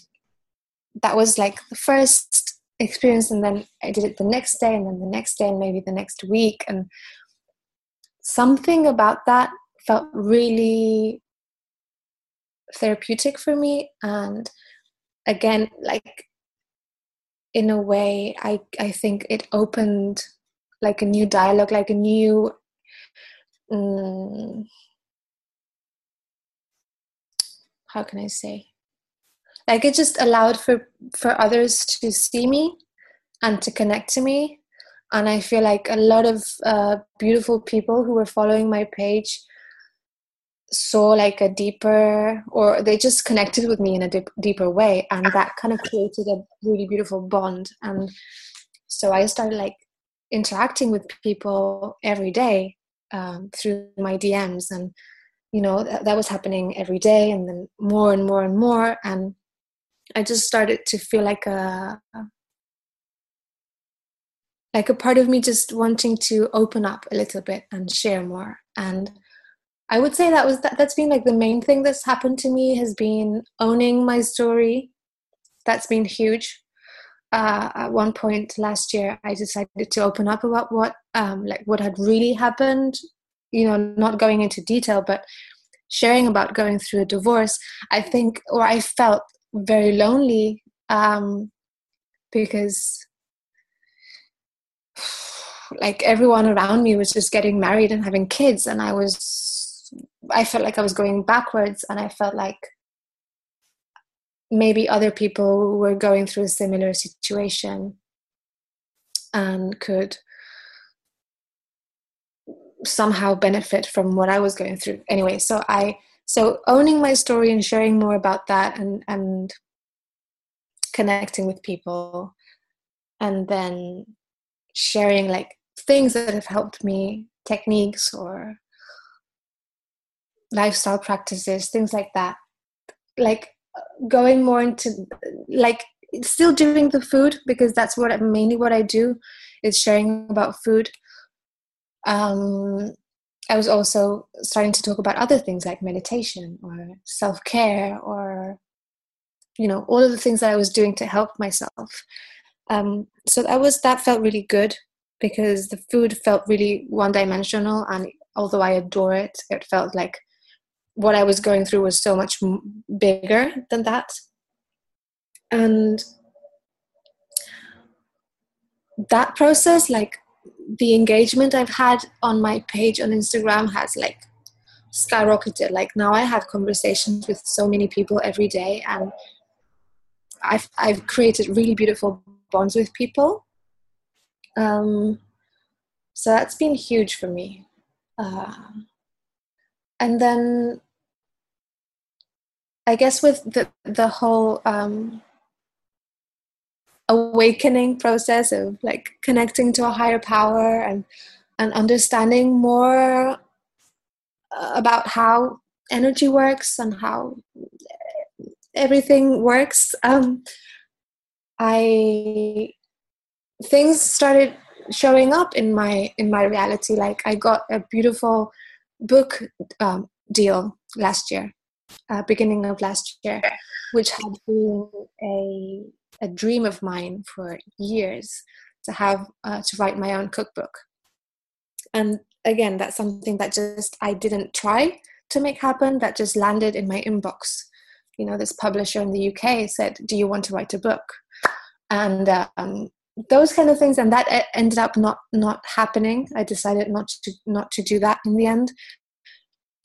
that was like the first experience and then I did it the next day and then the next day and maybe the next week and something about that felt really therapeutic for me and again like in a way i i think it opened like a new dialogue like a new um, how can i say? Like it just allowed for for others to see me and to connect to me. And i feel like a lot of uh, beautiful people who were following my page saw like a deeper or they just connected with me in a deep, deeper way. And that kind of created a really beautiful bond. And so i started like interacting with people every day um, through my dms and you know th- that was happening every day and then more and more and more and i just started to feel like a like a part of me just wanting to open up a little bit and share more and I would say that was that, that's been like the main thing that's happened to me has been owning my story. That's been huge. Uh, at one point last year, I decided to open up about what um, like what had really happened. You know, not going into detail, but sharing about going through a divorce. I think, or I felt very lonely um, because like everyone around me was just getting married and having kids, and I was I felt like I was going backwards and I felt like maybe other people were going through a similar situation and could somehow benefit from what I was going through. Anyway, so I so owning my story and sharing more about that and and connecting with people and then sharing like things that have helped me, techniques or lifestyle practices, things like that. Like going more into like still doing the food because that's what mainly what I do is sharing about food. Um, I was also starting to talk about other things like meditation or self care or you know all of the things that I was doing to help myself. Um, so that was that felt really good because the food felt really one dimensional and although I adore it, it felt like what I was going through was so much bigger than that. And that process, like the engagement I've had on my page on Instagram, has like skyrocketed. Like now I have conversations with so many people every day, and I've I've created really beautiful bonds with people. Um, so that's been huge for me. Uh, and then I guess with the the whole um, awakening process of like connecting to a higher power and and understanding more uh, about how energy works and how everything works. Um, i things started showing up in my in my reality. Like i got a beautiful book um, deal last year uh, beginning of last year, which had been a, a dream of mine for years to have uh, to write my own cookbook. And again, that's something that just I didn't try to make happen. That just landed in my inbox. You know, this publisher in the UK said, "Do you want to write a book?" And um, those kind of things, and that ended up not not happening. I decided not to not to do that in the end.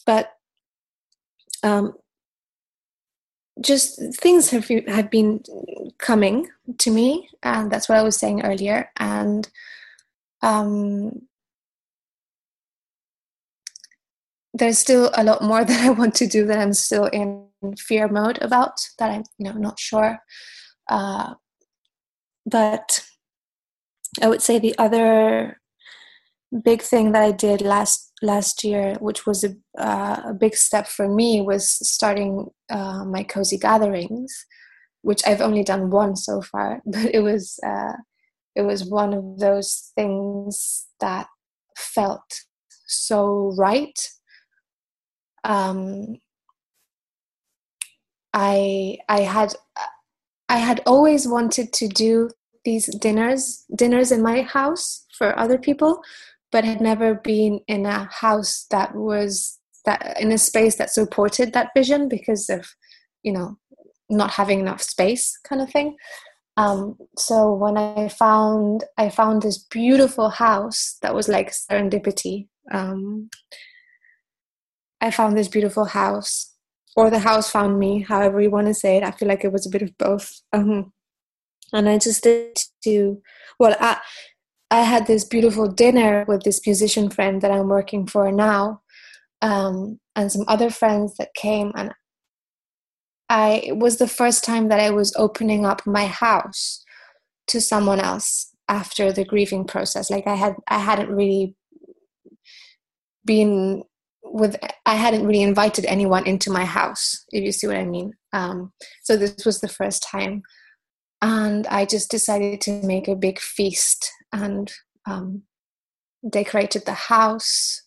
But um, just things have have been coming to me, and that's what I was saying earlier. And um, there's still a lot more that I want to do that I'm still in fear mode about. That I'm you know not sure. Uh, but I would say the other big thing that I did last last year, which was a, uh, a big step for me, was starting uh, my cozy gatherings, which I've only done one so far, but it was uh, it was one of those things that felt so right. Um, I I had I had always wanted to do these dinners dinners in my house for other people but had never been in a house that was that in a space that supported that vision because of you know not having enough space kind of thing. Um, so when i found i found this beautiful house that was like serendipity um, i found this beautiful house or the house found me however you want to say it. I feel like it was a bit of both. Um, and i just did to well I, I had this beautiful dinner with this musician friend that I'm working for now, um, and some other friends that came, and I it was the first time that I was opening up my house to someone else after the grieving process. Like I had, I hadn't really been with, I hadn't really invited anyone into my house. If you see what I mean. Um, so this was the first time and I just decided to make a big feast and um, decorated the house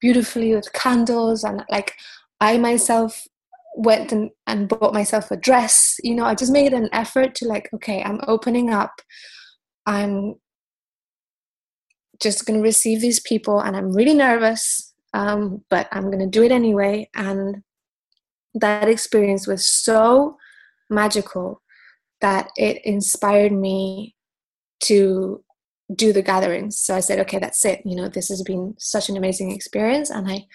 beautifully with candles and like I myself went and, and bought myself a dress you know I just made an effort to like okay I'm opening up. I'm just going to receive these people and I'm really nervous um, but I'm going to do it anyway. And that experience was so magical that it inspired me to do the gatherings. So I said, okay, that's it. You know, this has been such an amazing experience. And I,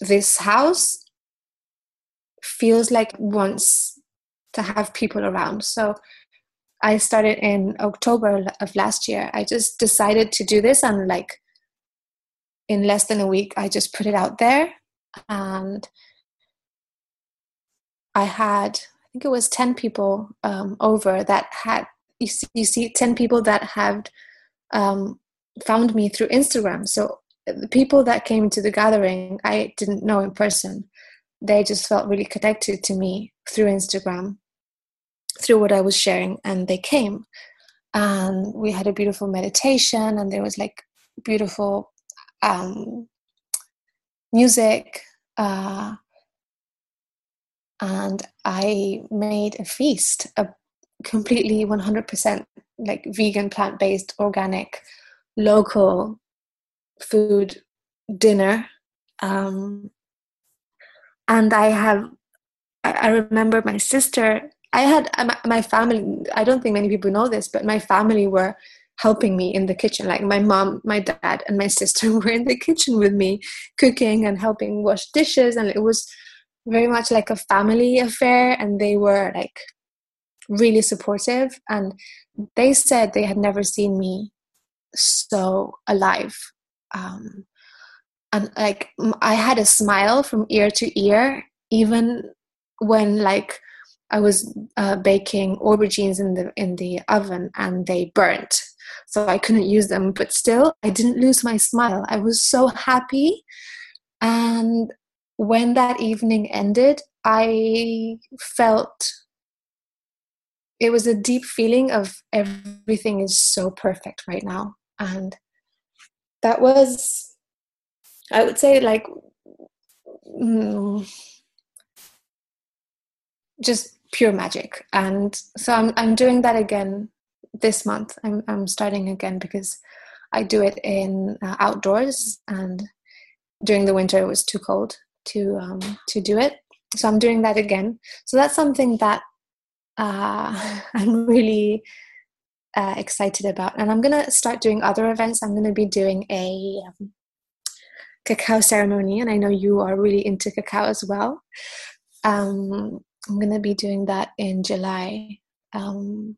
this house feels like once to have people around. So I started in October of last year. I just decided to do this and like in less than a week I just put it out there and I had I think it was 10 people um, over that had you see, you see 10 people that had um, found me through Instagram. So the people that came to the gathering I didn't know in person. They just felt really connected to me through Instagram, through what I was sharing, and they came. And we had a beautiful meditation, and there was like beautiful um, music. Uh, and I made a feast, a completely 100% like vegan, plant based, organic, local food dinner. Um, and I have, I remember my sister, I had my family, I don't think many people know this, but my family were helping me in the kitchen. Like my mom, my dad, and my sister were in the kitchen with me, cooking and helping wash dishes. And it was very much like a family affair. And they were like really supportive. And they said they had never seen me so alive. Um, and like I had a smile from ear to ear, even when like I was uh, baking aubergines in the in the oven and they burnt, so I couldn't use them. But still, I didn't lose my smile. I was so happy, and when that evening ended, I felt it was a deep feeling of everything is so perfect right now, and that was, I would say, like. Mm, just pure magic. And so i'm i'm doing that again this month. I'm i'm starting again because i do it in uh, outdoors and during the winter it was too cold to um to do it. So i'm doing that again. So that's something that uh i'm really uh, excited about. And i'm gonna start doing other events. I'm gonna be doing a um, cacao ceremony and i know you are really into cacao as well. Um, I'm gonna be doing that in July, um,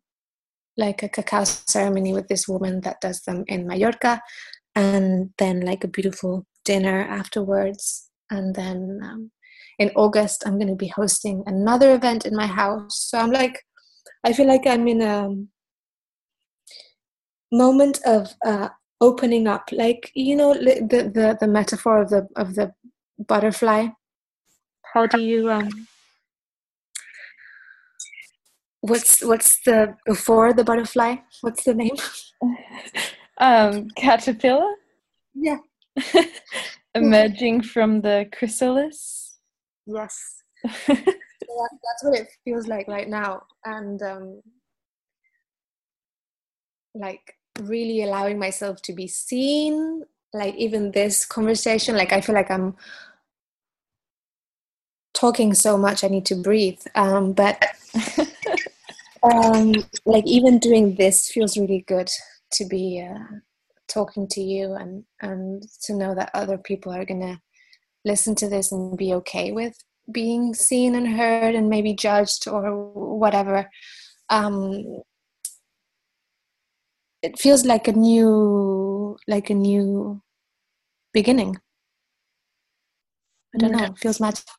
like a cacao ceremony with this woman that does them in Mallorca, and then like a beautiful dinner afterwards. And then um, in August, I'm gonna be hosting another event in my house. So I'm like, I feel like I'm in a moment of uh, opening up, like you know the the the metaphor of the of the butterfly. How do you um what's what's the before the butterfly? What's the name? um, caterpillar. Yeah. Emerging from the chrysalis. Yes. so that, that's what it feels like right now, and um, like really allowing myself to be seen. Like even this conversation, like I feel like I'm talking so much i need to breathe um, but um, like even doing this feels really good to be uh, talking to you and and to know that other people are gonna listen to this and be okay with being seen and heard and maybe judged or whatever. Um, it feels like a new like a new beginning. I don't know. It feels magical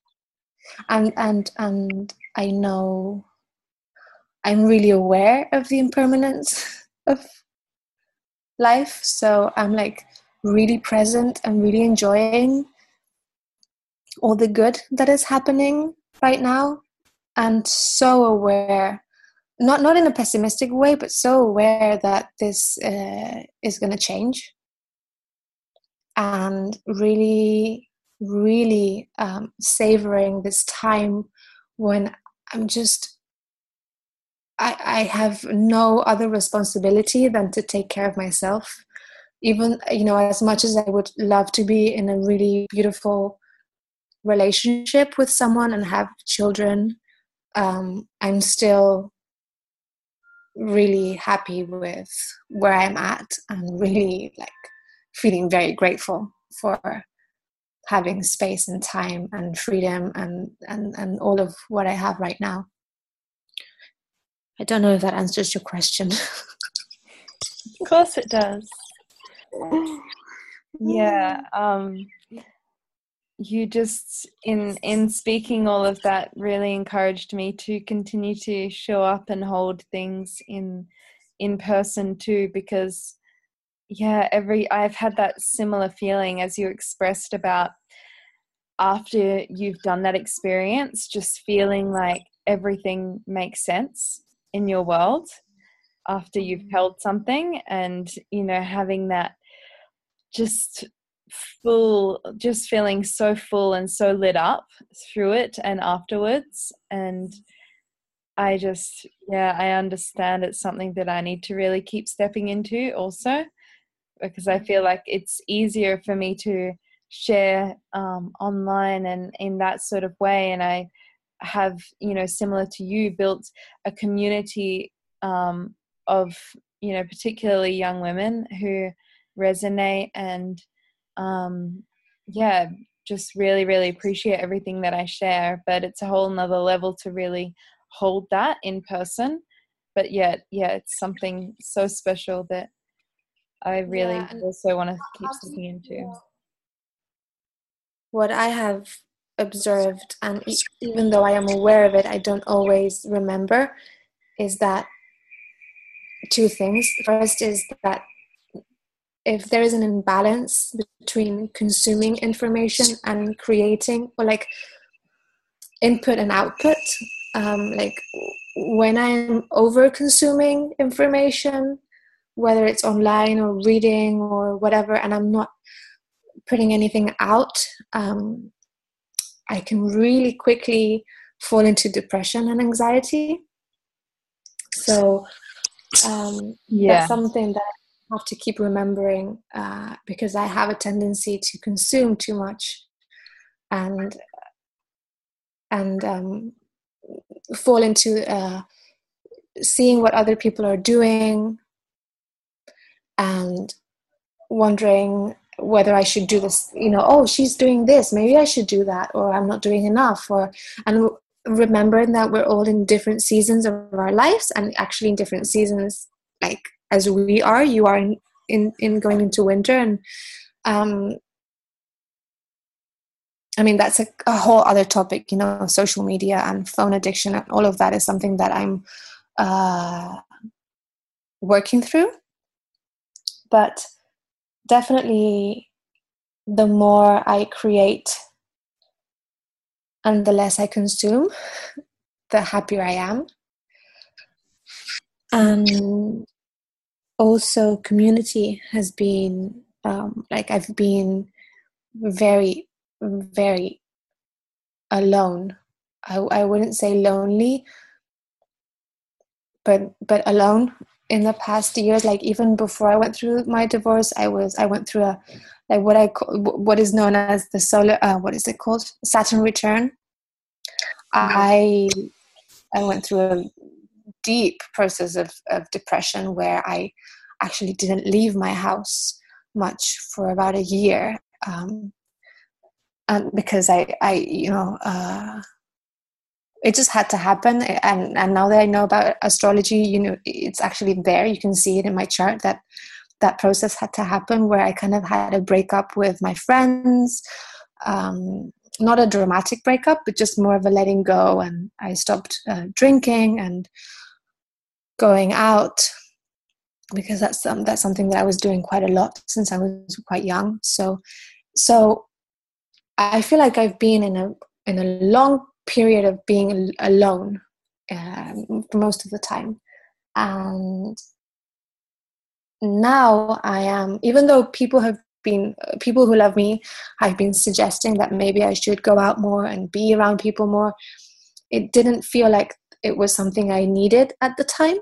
and and and i know I'm really aware of the impermanence of life. So I'm like really present and really enjoying all the good that is happening right now and so aware not not in a pessimistic way but so aware that this uh, is going to change and really really um, savoring this time when i'm just I, I have no other responsibility than to take care of myself. Even, you know, as much as I would love to be in a really beautiful relationship with someone and have children, um, I'm still really happy with where I'm at and really like feeling very grateful for having space and time and freedom and, and, and all of what I have right now. I don't know if that answers your question. of course it does. Yeah. Um, you just in in speaking all of that really encouraged me to continue to show up and hold things in in person too because yeah every i've had that similar feeling as you expressed about after you've done that experience just feeling like everything makes sense in your world after you've mm-hmm. held something and you know having that just full just feeling so full and so lit up through it and afterwards. And i just yeah i understand it's something that i need to really keep stepping into also because i feel like it's easier for me to share um, online and in that sort of way. And i have you know similar to you built a community um, of you know particularly young women who resonate and um, yeah, just really, really appreciate everything that I share. But it's a whole nother level to really hold that in person. But yet, yeah, it's something so special that I really yeah, also want to keep stepping into. What I have observed, and even though I am aware of it, I don't always remember, is that two things. First is that if there is an imbalance between consuming information and creating or like input and output um, like when i'm over consuming information whether it's online or reading or whatever and i'm not putting anything out um, i can really quickly fall into depression and anxiety so um, yeah. that's something that have to keep remembering uh, because I have a tendency to consume too much and and um, fall into uh, seeing what other people are doing and wondering whether I should do this. You know, oh, she's doing this. Maybe I should do that, or I'm not doing enough. Or and remembering that we're all in different seasons of our lives, and actually in different seasons, like as we are you are in in, in going into winter and um I mean, that's a, a, whole other topic, you know, social media and phone addiction and all of that is something that I'm uh, working through. But definitely, the more I create and the less I consume, the happier I am. And also community has been um, like I've been very, very alone. I, I wouldn't say lonely, but but alone in the past years. Like even before I went through my divorce, I was I went through a like what I call, what is known as the solar uh, what is it called Saturn return. I I went through a deep process of, of depression where I actually didn't leave my house much for about a year um, and because I, I you know, uh, it just had to happen. And and now that I know about astrology, you know, it's actually there. You can see it in my chart that that process had to happen where I kind of had a breakup with my friends. Um, not a dramatic breakup, but just more of a letting go. And I stopped uh, drinking and going out because that's um, that's something that I was doing quite a lot since I was quite young. So so I feel like I've been in a in a long period of being alone um, most of the time, and now I am. Even though people have been people who love me have been suggesting that maybe I should go out more and be around people more. It didn't feel like it was something I needed at the time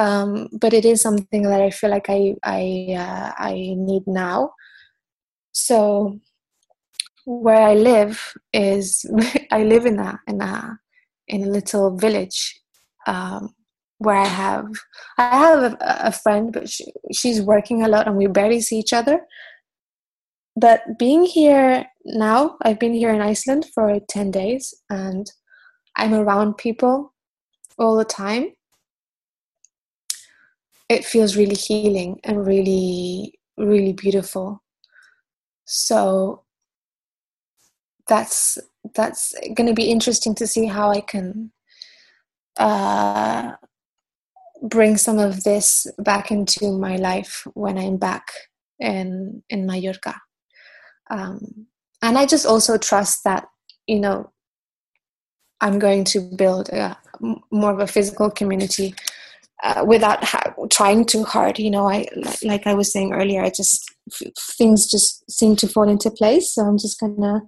um, but it is something that I feel like I I uh, I need now. So where I live is I live in a in a in a little village um, where I have I have a, a friend, but she, she's working a lot and we barely see each other. But being here now, I've been here in Iceland for ten days, and I'm around people all the time, it feels really healing and really, really beautiful. So that's that's going to be interesting to see how I can uh, bring some of this back into my life when I'm back in in Mallorca. Um, and I just also trust that you know I'm going to build a, more of a physical community uh, without ha- trying too hard. You know, I like I was saying earlier, I just things just seem to fall into place. So I'm just gonna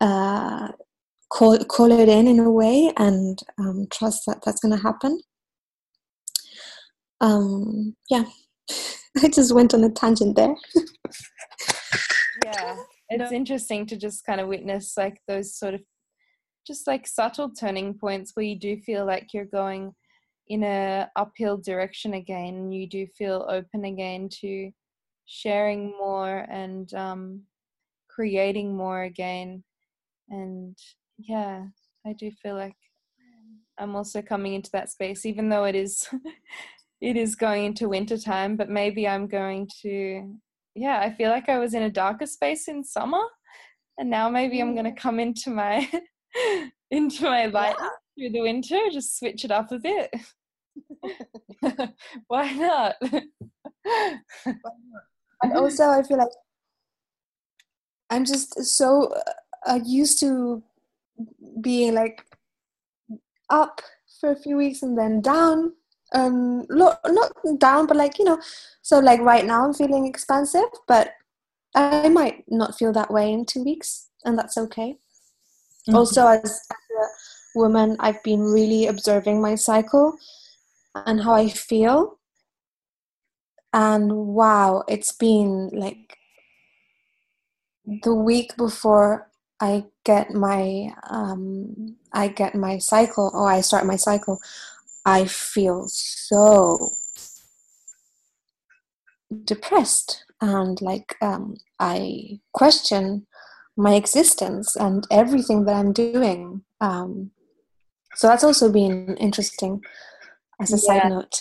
uh, call call it in in a way and um, trust that that's going to happen. Um, yeah, I just went on a tangent there. yeah, it's interesting to just kind of witness like those sort of just like subtle turning points where you do feel like you're going in a uphill direction again you do feel open again to sharing more and um, creating more again and yeah i do feel like i'm also coming into that space even though it is it is going into winter time but maybe i'm going to yeah i feel like i was in a darker space in summer and now maybe i'm going to mm. come into my into my light yeah. through the winter just switch it up a bit why not? And also i feel like i'm just so uh, used to being like up for a few weeks and then down. Um not not down but like you know so like right now i'm feeling expansive but i might not feel that way in two weeks and that's okay. Mm-hmm. also as, as a woman i've been really observing my cycle and how i feel and wow it's been like the week before I get my um, I get my cycle or I start my cycle, I feel so depressed and like um, I question my existence and everything that I'm doing. Um, so that's also been interesting as a yeah. side note.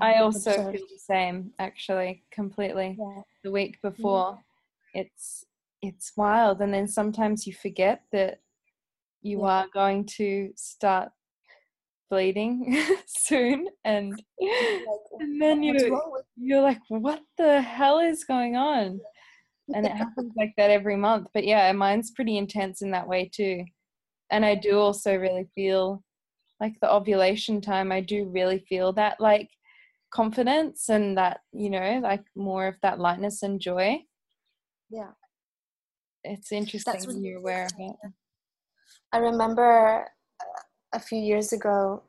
I also feel the same actually completely. Yeah. The week before, yeah. it's it's wild and then sometimes you forget that you yeah. are going to start bleeding soon and and then you you're like what the hell is going on and it happens like that every month but yeah mine's pretty intense in that way too and i do also really feel like the ovulation time i do really feel that like confidence and that you know like more of that lightness and joy yeah it's interesting That's when you're aware of it. I remember uh, a few years ago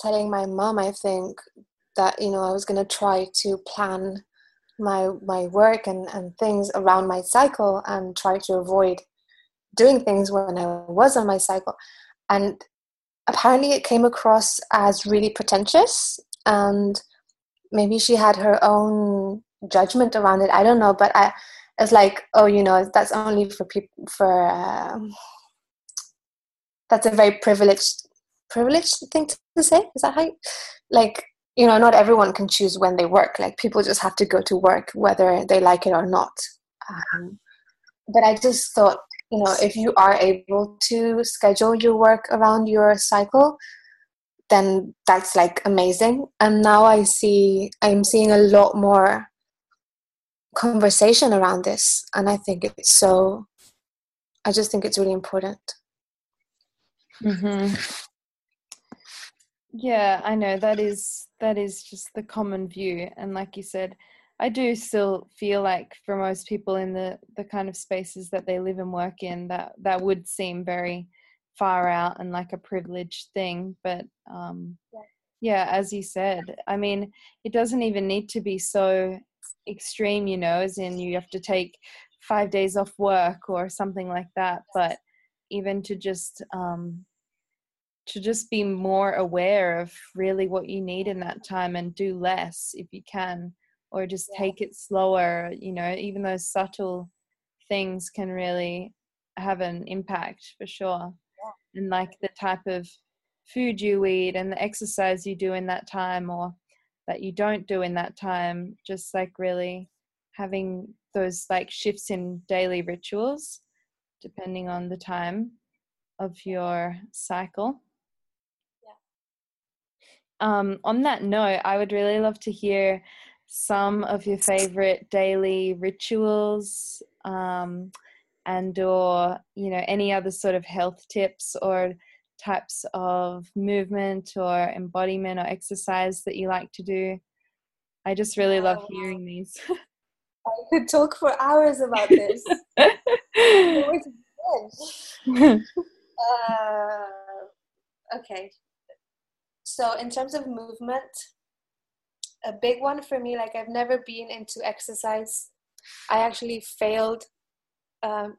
telling my mom, I think, that you know I was going to try to plan my my work and, and things around my cycle and try to avoid doing things when I was on my cycle. And apparently it came across as really pretentious and maybe she had her own judgment around it. I don't know, but I it's like oh you know that's only for people for um, that's a very privileged privileged thing to say is that how you, like you know not everyone can choose when they work like people just have to go to work whether they like it or not um, but i just thought you know if you are able to schedule your work around your cycle then that's like amazing and now i see i'm seeing a lot more conversation around this and i think it's so i just think it's really important mm-hmm. yeah i know that is that is just the common view and like you said i do still feel like for most people in the the kind of spaces that they live and work in that that would seem very far out and like a privileged thing but um yeah. yeah as you said i mean it doesn't even need to be so extreme, you know, as in you have to take five days off work or something like that. But even to just um, to just be more aware of really what you need in that time and do less if you can, or just yeah. take it slower. You know, even those subtle things can really have an impact for sure. Yeah. And like the type of food you eat and the exercise you do in that time or that you don't do in that time just like really having those like shifts in daily rituals depending on the time of your cycle yeah. um, on that note i would really love to hear some of your favorite daily rituals um, and or you know any other sort of health tips or types of movement or embodiment or exercise that you like to do? I just really love hearing these. I could talk for hours about this. Uh, okay. So in terms of movement a big one for me like i've never been into exercise i actually failed um,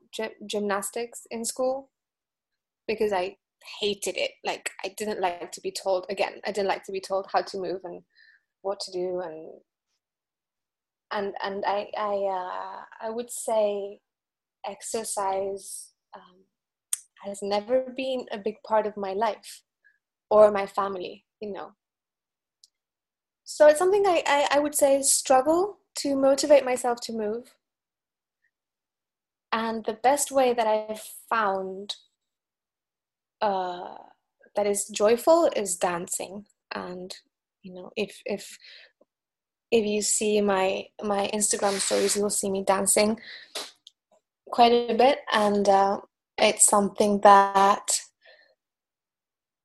gymnastics in school because I hated it. Like I didn't like to be told again. I didn't like to be told how to move and what to do and and and I I uh, I would say exercise um, has never been a big part of my life or my family. You know. So it's something I, I, I would say struggle to motivate myself to move and the best way that I've found uh, that is joyful is dancing. And you know, if if if you see my my Instagram stories, you'll see me dancing quite a bit, and uh, it's something that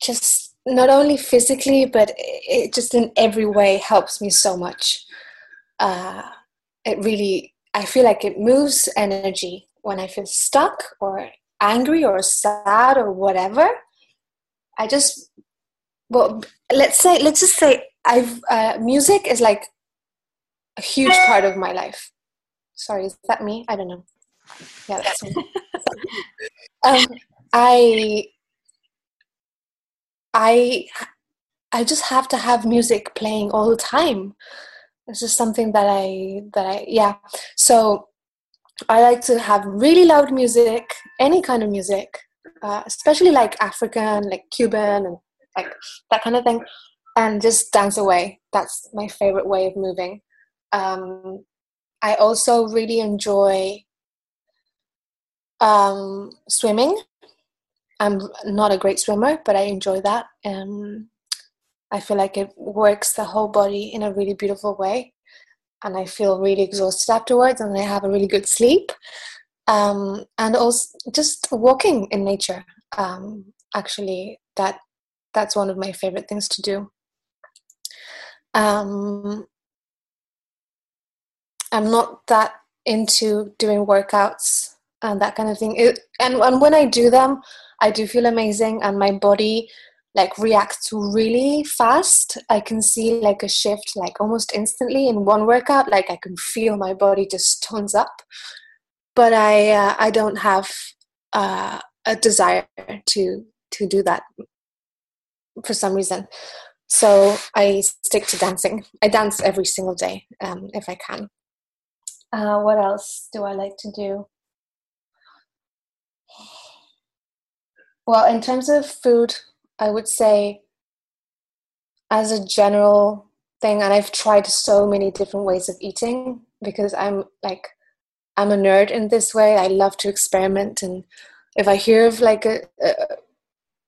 just not only physically, but it just in every way helps me so much. Uh, it really, I feel like it moves energy when I feel stuck or angry or sad or whatever, I just well let's say let's just say I've uh, music is like a huge part of my life. Sorry, is that me? I don't know. Yeah, that's me. um, I I I just have to have music playing all the time. It's just something that I that I yeah. So I like to have really loud music, any kind of music, uh, especially like African, like Cuban, and like that kind of thing, and just dance away. That's my favorite way of moving. Um, I also really enjoy um, swimming. I'm not a great swimmer, but I enjoy that. Um, I feel like it works the whole body in a really beautiful way and I feel really exhausted afterwards, and I have a really good sleep. Um, and also just walking in nature. Um, actually, that that's one of my favorite things to do. Um, I'm not that into doing workouts and that kind of thing. It, and, and when I do them, I do feel amazing, and my body like reacts really fast. I can see like a shift like almost instantly in one workout like i can feel my body just tones up. But i uh, i don't have uh, a desire to to do that for some reason. So i stick to dancing. I dance every single day um, if i can. Uh, what else do i like to do well in terms of food I would say, as a general thing, and I've tried so many different ways of eating because I'm like, I'm a nerd in this way. I love to experiment, and if I hear of like a, a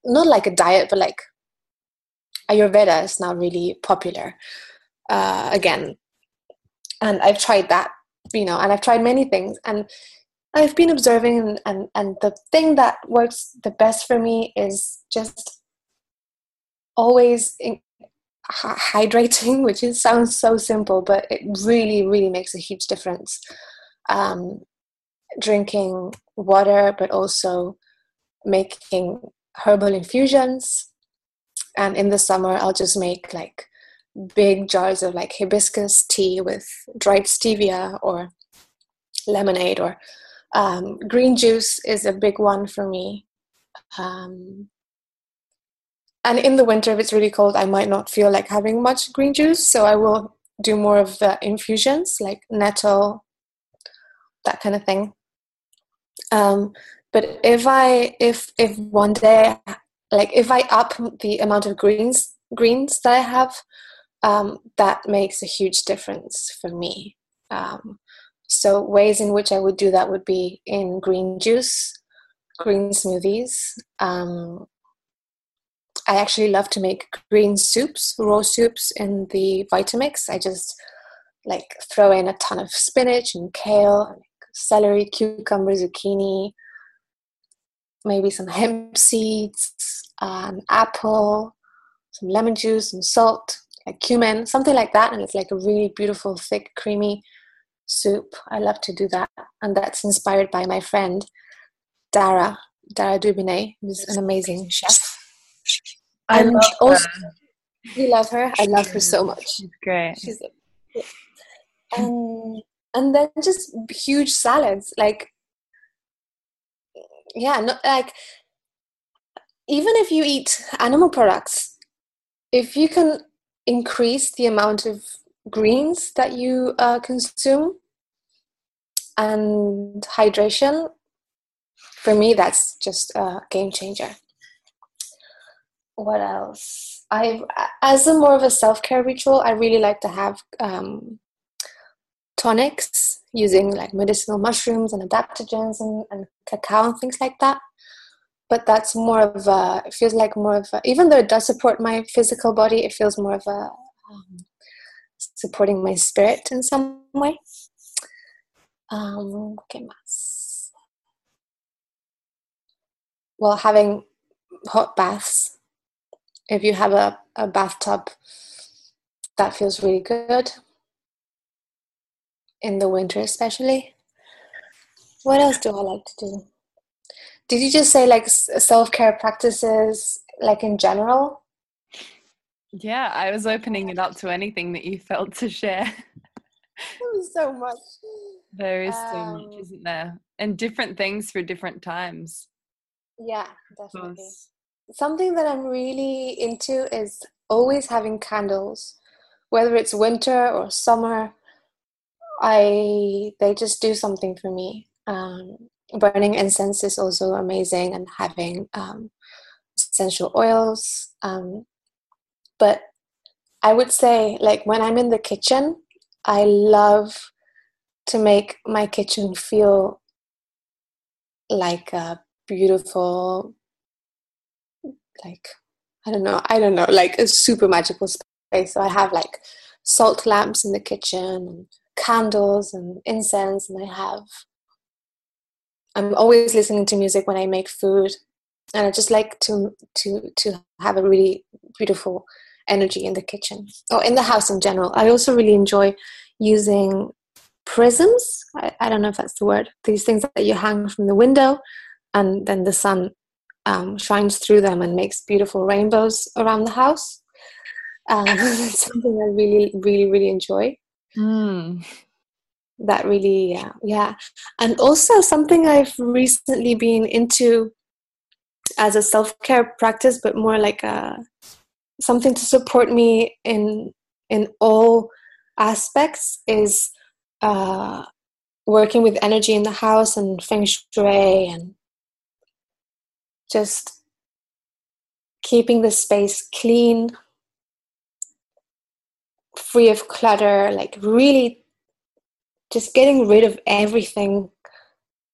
not like a diet, but like Ayurveda is now really popular uh, again, and I've tried that, you know, and I've tried many things, and I've been observing, and, and, and the thing that works the best for me is just always in, hydrating, which is, sounds so simple, but it really, really makes a huge difference. Um, drinking water, but also making herbal infusions. And in the summer, I'll just make like big jars of like hibiscus tea with dried stevia or lemonade or um, green juice is a big one for me. Um, and in the winter if it's really cold i might not feel like having much green juice so i will do more of the infusions like nettle that kind of thing um, but if i if if one day like if I up the amount of greens greens that I have, um, that makes a huge difference for me. Um, so ways in which I would do that would be in green juice, green smoothies. Um, I actually love to make green soups, raw soups in the Vitamix. I just like throw in a ton of spinach and kale, celery, cucumber, zucchini, maybe some hemp seeds, an apple, some lemon juice, some salt, like cumin, something like that. And it's like a really beautiful, thick, creamy soup. I love to do that. And that's inspired by my friend, Dara, Dara Dubinet, who's an amazing chef. I and love also, her. You love her? I love her so much. She's great. She's a, and, and then just huge salads. Like, yeah, not like even if you eat animal products, if you can increase the amount of greens that you uh, consume and hydration, for me, that's just a game changer. What else? I, as a more of a self care ritual, I really like to have um, tonics using like medicinal mushrooms and adaptogens and, and cacao and things like that but that's more of a it feels like more of a even though it does support my physical body it feels more of a um, supporting my spirit in some way um okay más? Well having hot baths if you have a, a bathtub that feels really good. In the winter especially. What else do i like to do? Did you just say like self-care practices like in general? Yeah i was opening it up to anything that you felt to share. So much there is um, so much isn't there? And different things for different times. Yeah definitely. something that i'm really into is always having candles whether it's winter or summer. I they just do something for me. Um, burning incense is also amazing and having um, essential oils. Um, but I would say, like, when I'm in the kitchen, I love to make my kitchen feel like a beautiful, like, I don't know, I don't know, like a super magical space. So I have like salt lamps in the kitchen and candles and incense, and I have I'm always listening to music when I make food, and I just like to to to have a really beautiful energy in the kitchen or in the house in general. I also really enjoy using prisms. I, I don't know if that's the word. These things that you hang from the window, and then the sun um, shines through them and makes beautiful rainbows around the house. Um, it's something I really, really, really enjoy. Mm that really yeah yeah and also something i've recently been into as a self-care practice but more like a something to support me in in all aspects is uh working with energy in the house and feng shui and just keeping the space clean free of clutter like really just getting rid of everything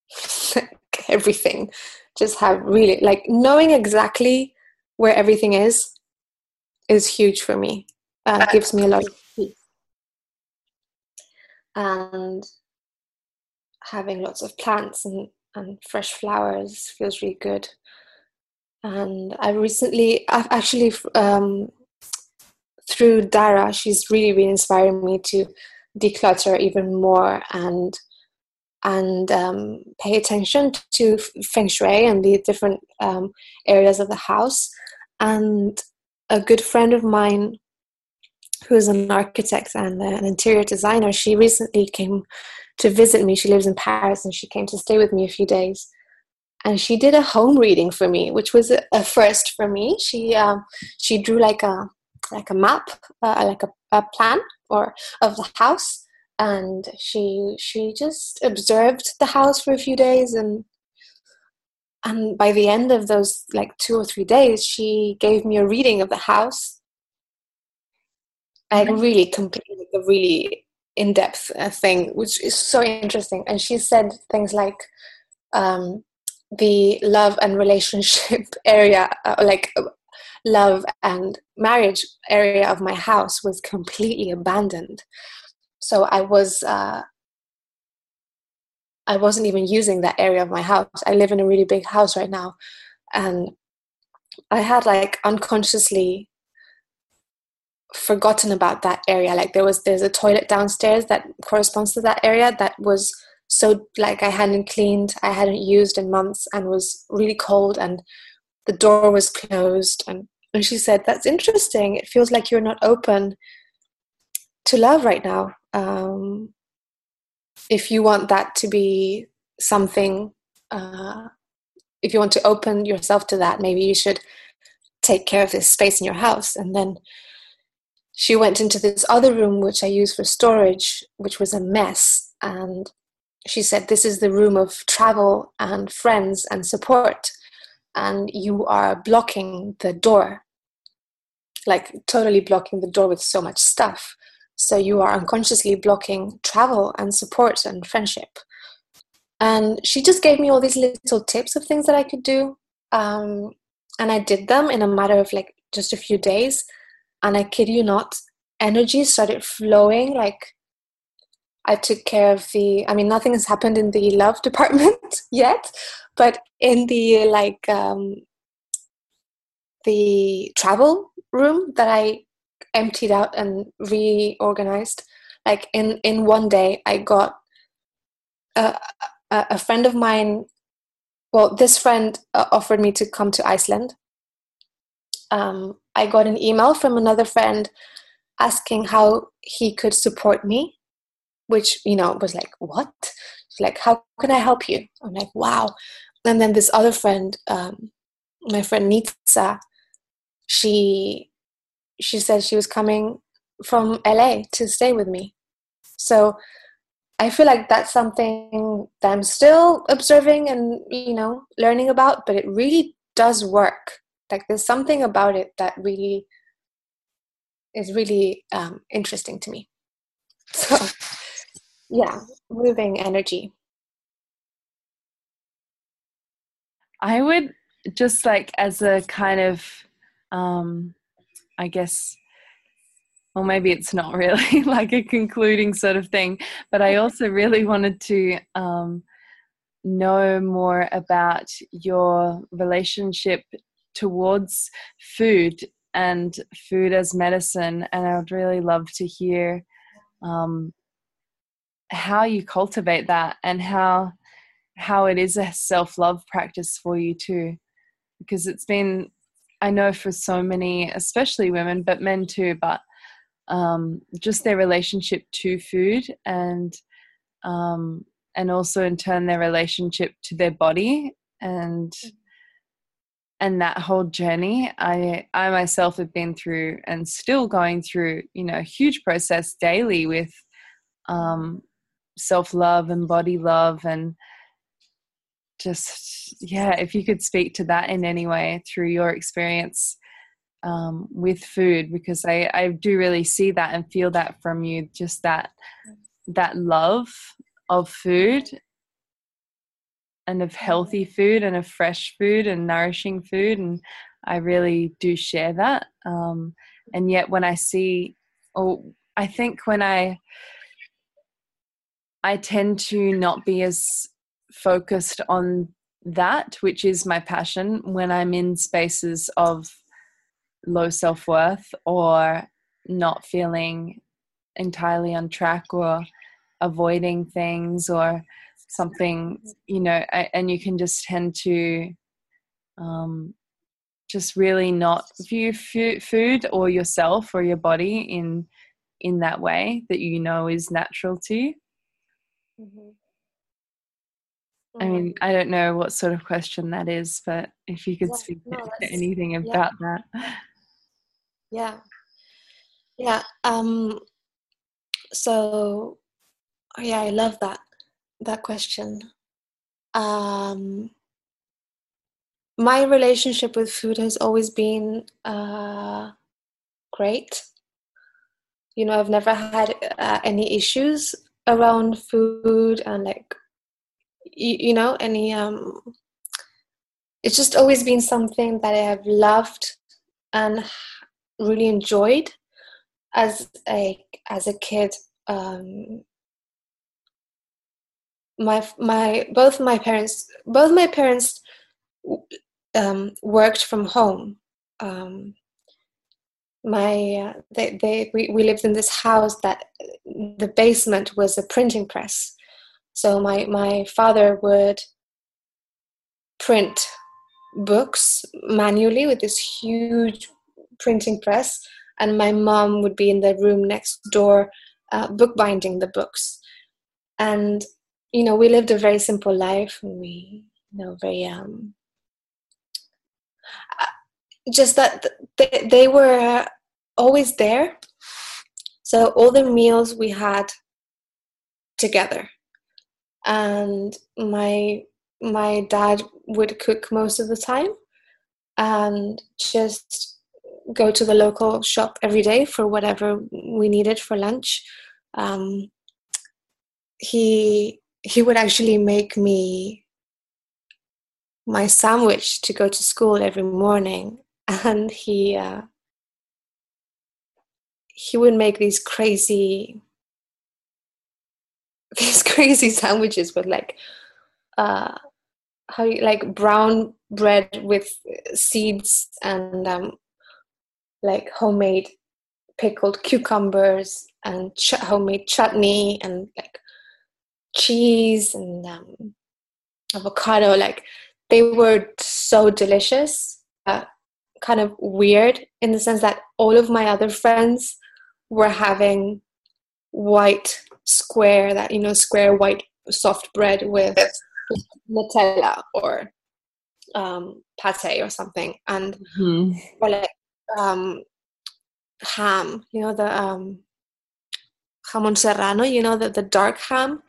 everything. Just have really like knowing exactly where everything is is huge for me. Uh, gives me a lot of and having lots of plants and, and fresh flowers feels really good and i recently i've actually um, through dara she's really really inspiring me to declutter even more and and um, pay attention to feng shui and the different um, areas of the house. And a good friend of mine, who is an architect and an interior designer, she recently came to visit me. She lives in Paris, and she came to stay with me a few days. And she did a home reading for me, which was a, first for me. She um, she drew like a like a map, uh, like a, a plan or of the house and she she just observed the house for a few days and and by the end of those like two or three days she gave me a reading of the house like really completely like a really in-depth uh, thing which is so interesting and she said things like um, the love and relationship area uh, like love and marriage area of my house was completely abandoned so i was uh, I wasn't even using that area of my house. I live in a really big house right now. And I had like unconsciously forgotten about that area. Like there was there's a toilet downstairs that corresponds to that area that was so like I hadn't cleaned, I hadn't used in months and was really cold and the door was closed and and she said, That's interesting. It feels like you're not open to love right now. Um, if you want that to be something uh, if you want to open yourself to that maybe you should take care of this space in your house and then she went into this other room which i use for storage which was a mess and she said this is the room of travel and friends and support and you are blocking the door like totally blocking the door with so much stuff so you are unconsciously blocking travel and support and friendship. And she just gave me all these little tips of things that I could do. Um, and I did them in a matter of like just a few days. And I kid you not, energy started flowing. Like I took care of the, I mean, nothing has happened in the love department yet, but in the like, um, the travel room that I emptied out and reorganized like in in one day i got a, a friend of mine well this friend uh, offered me to come to iceland um, i got an email from another friend asking how he could support me which you know was like what like how can i help you i'm like wow and then this other friend um, my friend nitsa she she said she was coming from LA to stay with me. So I feel like that's something that I'm still observing and you know learning about, but it really does work. Like there's something about it that really is really um, interesting to me. So yeah, moving energy. I would just like as a kind of um, I guess, well, maybe it's not really like a concluding sort of thing, but I also really wanted to um, know more about your relationship towards food and food as medicine. And I would really love to hear um, how you cultivate that and how how it is a self-love practice for you too because it's been I know for so many, especially women, but men too, but um, just their relationship to food and um, and also in turn their relationship to their body and and that whole journey i i myself have been through and still going through you know huge process daily with um, self love and body love and just yeah if you could speak to that in any way through your experience um, with food because I, I do really see that and feel that from you just that that love of food and of healthy food and of fresh food and nourishing food and i really do share that um, and yet when i see or i think when i i tend to not be as focused on that, which is my passion, when I'm in spaces of low self worth or not feeling entirely on track or avoiding things or something, you know, and you can just tend to um, just really not view food or yourself or your body in in that way that you know is natural to you. Mm-hmm. I mean, I don't know what sort of question that is, but if you could yeah, speak no, to anything about yeah. that. Yeah. Yeah. Um so yeah, I love that that question. Um my relationship with food has always been uh, great. You know, I've never had uh, any issues around food and like, you, you know, any. Um, it's just always been something that I have loved and really enjoyed as a as a kid. Um, my my both my parents both my parents um, worked from home. Um, my uh, they, they we, we lived in this house that the basement was a printing press. So my my father would print books manually with this huge printing press, and my mom would be in the room next door uh, bookbinding the books. And you know, we lived a very simple life. And we, you know, very um, just that they, they were always there. So all the meals we had together, and my my dad would cook most of the time, and just go to the local shop every day for whatever we needed for lunch. Um, he he would actually make me my sandwich to go to school every morning. And he uh, he would make these crazy these crazy sandwiches with like uh how you like brown bread with seeds and um like homemade pickled cucumbers and ch- homemade chutney and like cheese and um, avocado like they were so delicious uh, kind of weird in the sense that all of my other friends were having white square that you know square white soft bread with nutella or um, pate or something. And mm-hmm. or like um, ham you know the um, jamon serrano you know the, the dark ham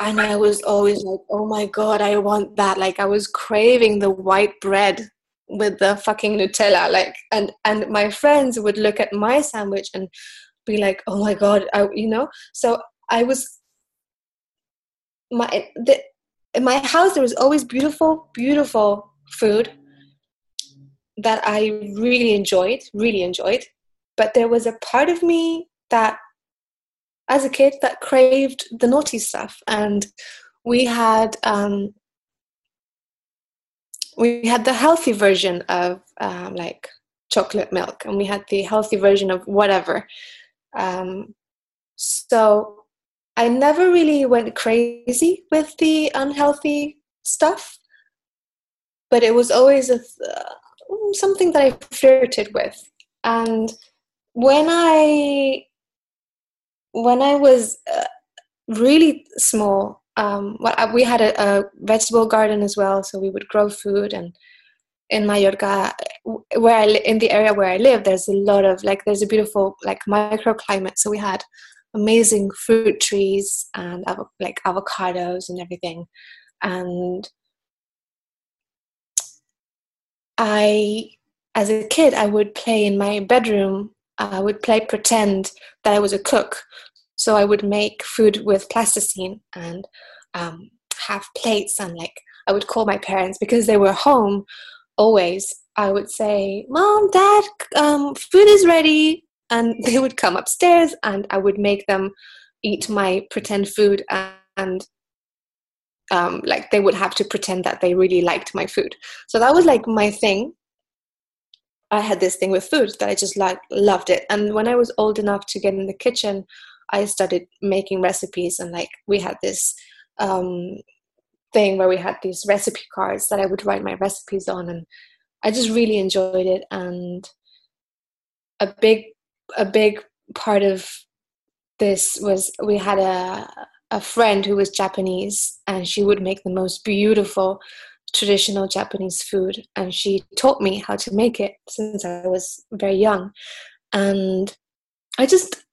and i was always like oh my god i want that like i was craving the white bread with the fucking Nutella. Like, and and my friends would look at my sandwich and be like, "Oh my god," I, you know. So I was my the, in my house. There was always beautiful, beautiful food that I really enjoyed, really enjoyed. But there was a part of me that, as a kid, that craved the naughty stuff, and we had um, we had the healthy version of um, like chocolate milk and we had the healthy version of whatever. Um, so i never really went crazy with the unhealthy stuff but it was always a uh, something that i flirted with. And when i when i was uh, really small um, well, we had a, a, vegetable garden as well, so we would grow food. And in Mallorca, where I in the area where I live, there's a lot of like there's a beautiful like microclimate. So we had amazing fruit trees and like avocados and everything. And I, as a kid, I would play in my bedroom. I would play pretend that I was a cook. So I would make food with plasticine and um, have plates and like I would call my parents because they were home always. I would say, "Mom, Dad, um, food is ready," and they would come upstairs and I would make them eat my pretend food and um, like they would have to pretend that they really liked my food. So that was like my thing. I had this thing with food that I just like loved it. And when I was old enough to get in the kitchen, I started making recipes and like we had this um, thing where we had these recipe cards that I would write my recipes on, and I just really enjoyed it. And a big a big part of this was we had a a friend who was Japanese, and she would make the most beautiful traditional Japanese food, and she taught me how to make it since I was very young, and I just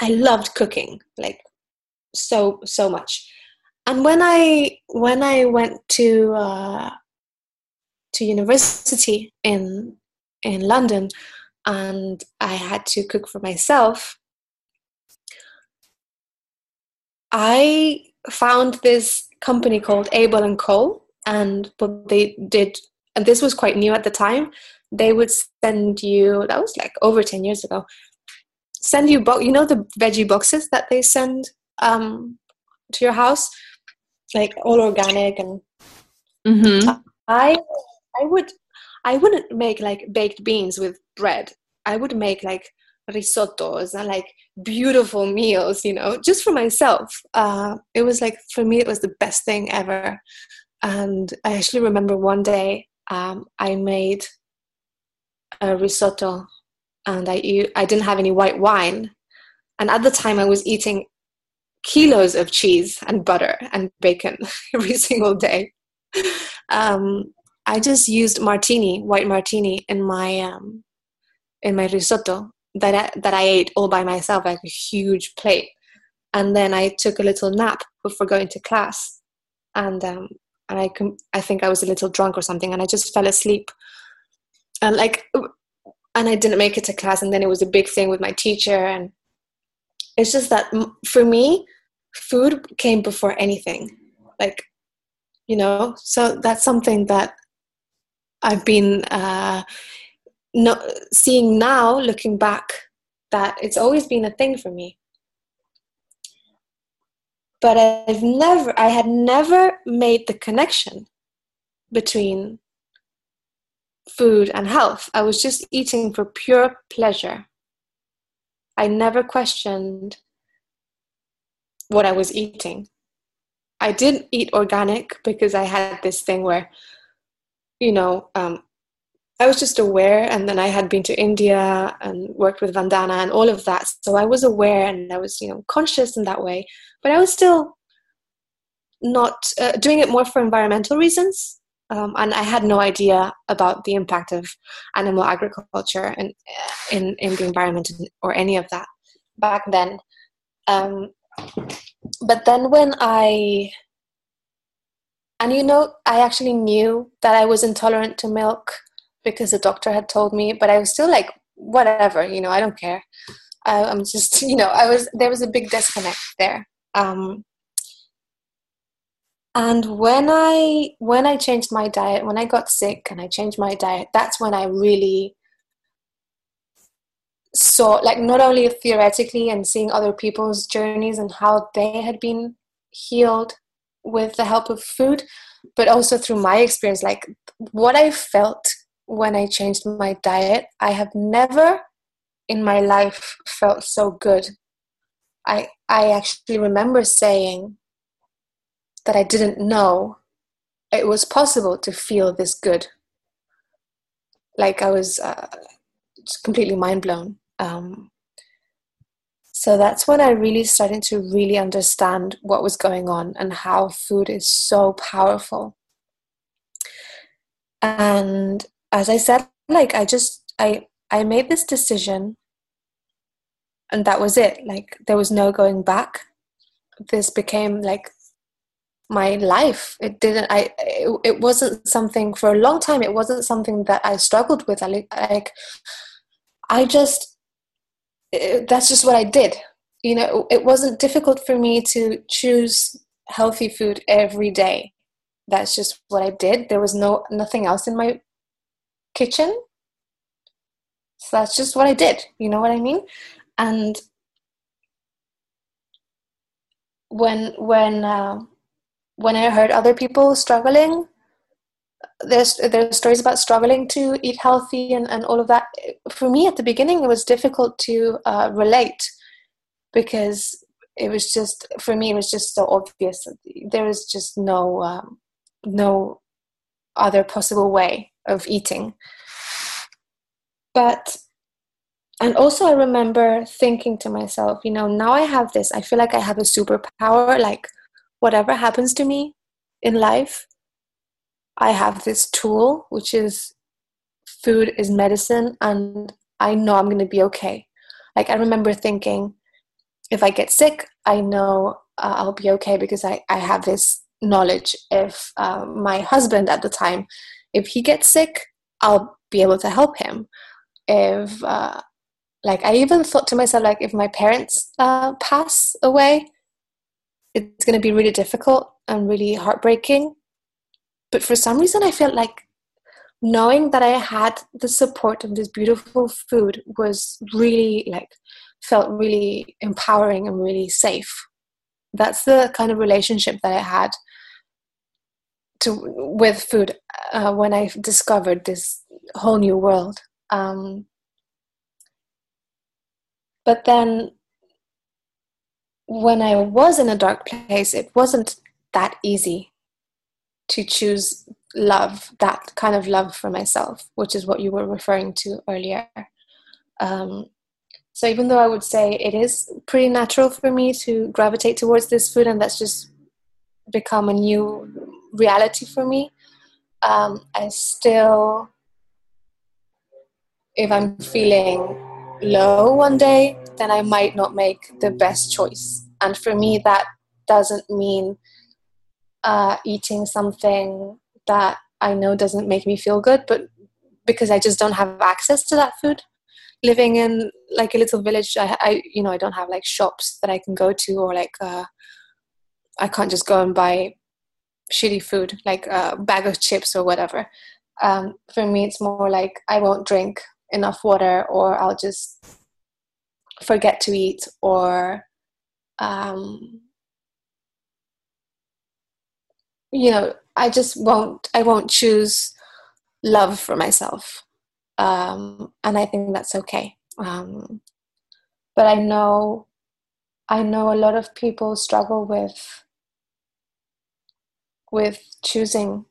I loved cooking like so so much. And when I when I went to uh, to university in in London and I had to cook for myself, I found this company called Abel and Cole. And what they did, and this was quite new at the time, they would send you, that was like over 10 years ago, send you, bo- you know, the veggie boxes that they send um, to your house, like all organic and Mm-hmm. I I would I wouldn't make like baked beans with bread. I would make like risottos and like beautiful meals, you know, just for myself. Uh, it was like for me, it was the best thing ever. And I actually remember one day um, I made a risotto, and I I didn't have any white wine, and at the time I was eating kilos of cheese and butter and bacon every single day. Um, I just used martini, white martini, in my um, in my risotto that I, that I ate all by myself, like a huge plate. And then I took a little nap before going to class, and um, and I com- I think I was a little drunk or something, and I just fell asleep. And like, and I didn't make it to class, and then it was a big thing with my teacher, and it's just that for me, food came before anything. Like, you know, so that's something that I've been uh, seeing now, looking back, that it's always been a thing for me. But I've never, I had never made the connection between food and health. I was just eating for pure pleasure. I never questioned what I was eating. I did eat organic because I had this thing where, you know, um, I was just aware, and then I had been to India and worked with Vandana and all of that. So I was aware and I was, you know, conscious in that way. But I was still not uh, doing it more for environmental reasons. Um, and I had no idea about the impact of animal agriculture and in, in the environment or any of that back then. Um, but then when I and you know, I actually knew that I was intolerant to milk because the doctor had told me, but I was still like, whatever, you know, I don't care. I, I'm just, you know, I was, there was a big disconnect there. Um, and when I, when I changed my diet, when I got sick and I changed my diet, that's when I really saw, like, not only theoretically and seeing other people's journeys and how they had been healed with the help of food, but also through my experience, like what I felt when I changed my diet. I have never in my life felt so good. I I actually remember saying that I didn't know it was possible to feel this good. Like I was uh, completely mind blown. Um, so that's when I really started to really understand what was going on and how food is so powerful. And as I said, like I just I I made this decision and that was it. Like there was no going back. This became like my life. It didn't I it, it wasn't something for a long time it wasn't something that I struggled with. I like I just it, that's just what I did. You know, it wasn't difficult for me to choose healthy food every day. That's just what I did. There was no nothing else in my kitchen. So that's just what I did. You know what I mean? And when when uh, when I heard other people struggling, there's there's stories about struggling to eat healthy and, and all of that. For me, at the beginning, it was difficult to uh, relate because it was just for me it was just so obvious. There was just no um, no other possible way of eating. But, and also I remember thinking to myself, you know, now I have this, I feel like I have a superpower, like whatever happens to me in life, I have this tool, which is food is medicine, and I know I'm going to be okay. Like, I remember thinking, if I get sick, I know uh, I'll be okay because I, I have this knowledge. If uh, my husband at the time if he gets sick i'll be able to help him if uh, like i even thought to myself like if my parents uh, pass away it's going to be really difficult and really heartbreaking. But for some reason i felt like knowing that i had the support of this beautiful food was really like felt really empowering and really safe. That's the kind of relationship that i had to with food uh, when i discovered this whole new world. Um, but then when I was in a dark place, it wasn't that easy to choose love, that kind of love for myself, which is what you were referring to earlier. Um, so even though I would say it is pretty natural for me to gravitate towards this food, and that's just become a new reality for me, um, I still, if I'm feeling low one day, then I might not make the best choice. And for me, that doesn't mean uh, eating something that I know doesn't make me feel good, but because I just don't have access to that food. Living in like a little village, I, I you know I don't have like shops that I can go to or like uh, I can't just go and buy shitty food like a bag of chips or whatever. Um, for me, it's more like I won't drink enough water or I'll just forget to eat or um, you know i just won't i won't choose love for myself. Um, and i think that's okay. Um, but i know i know a lot of people struggle with with choosing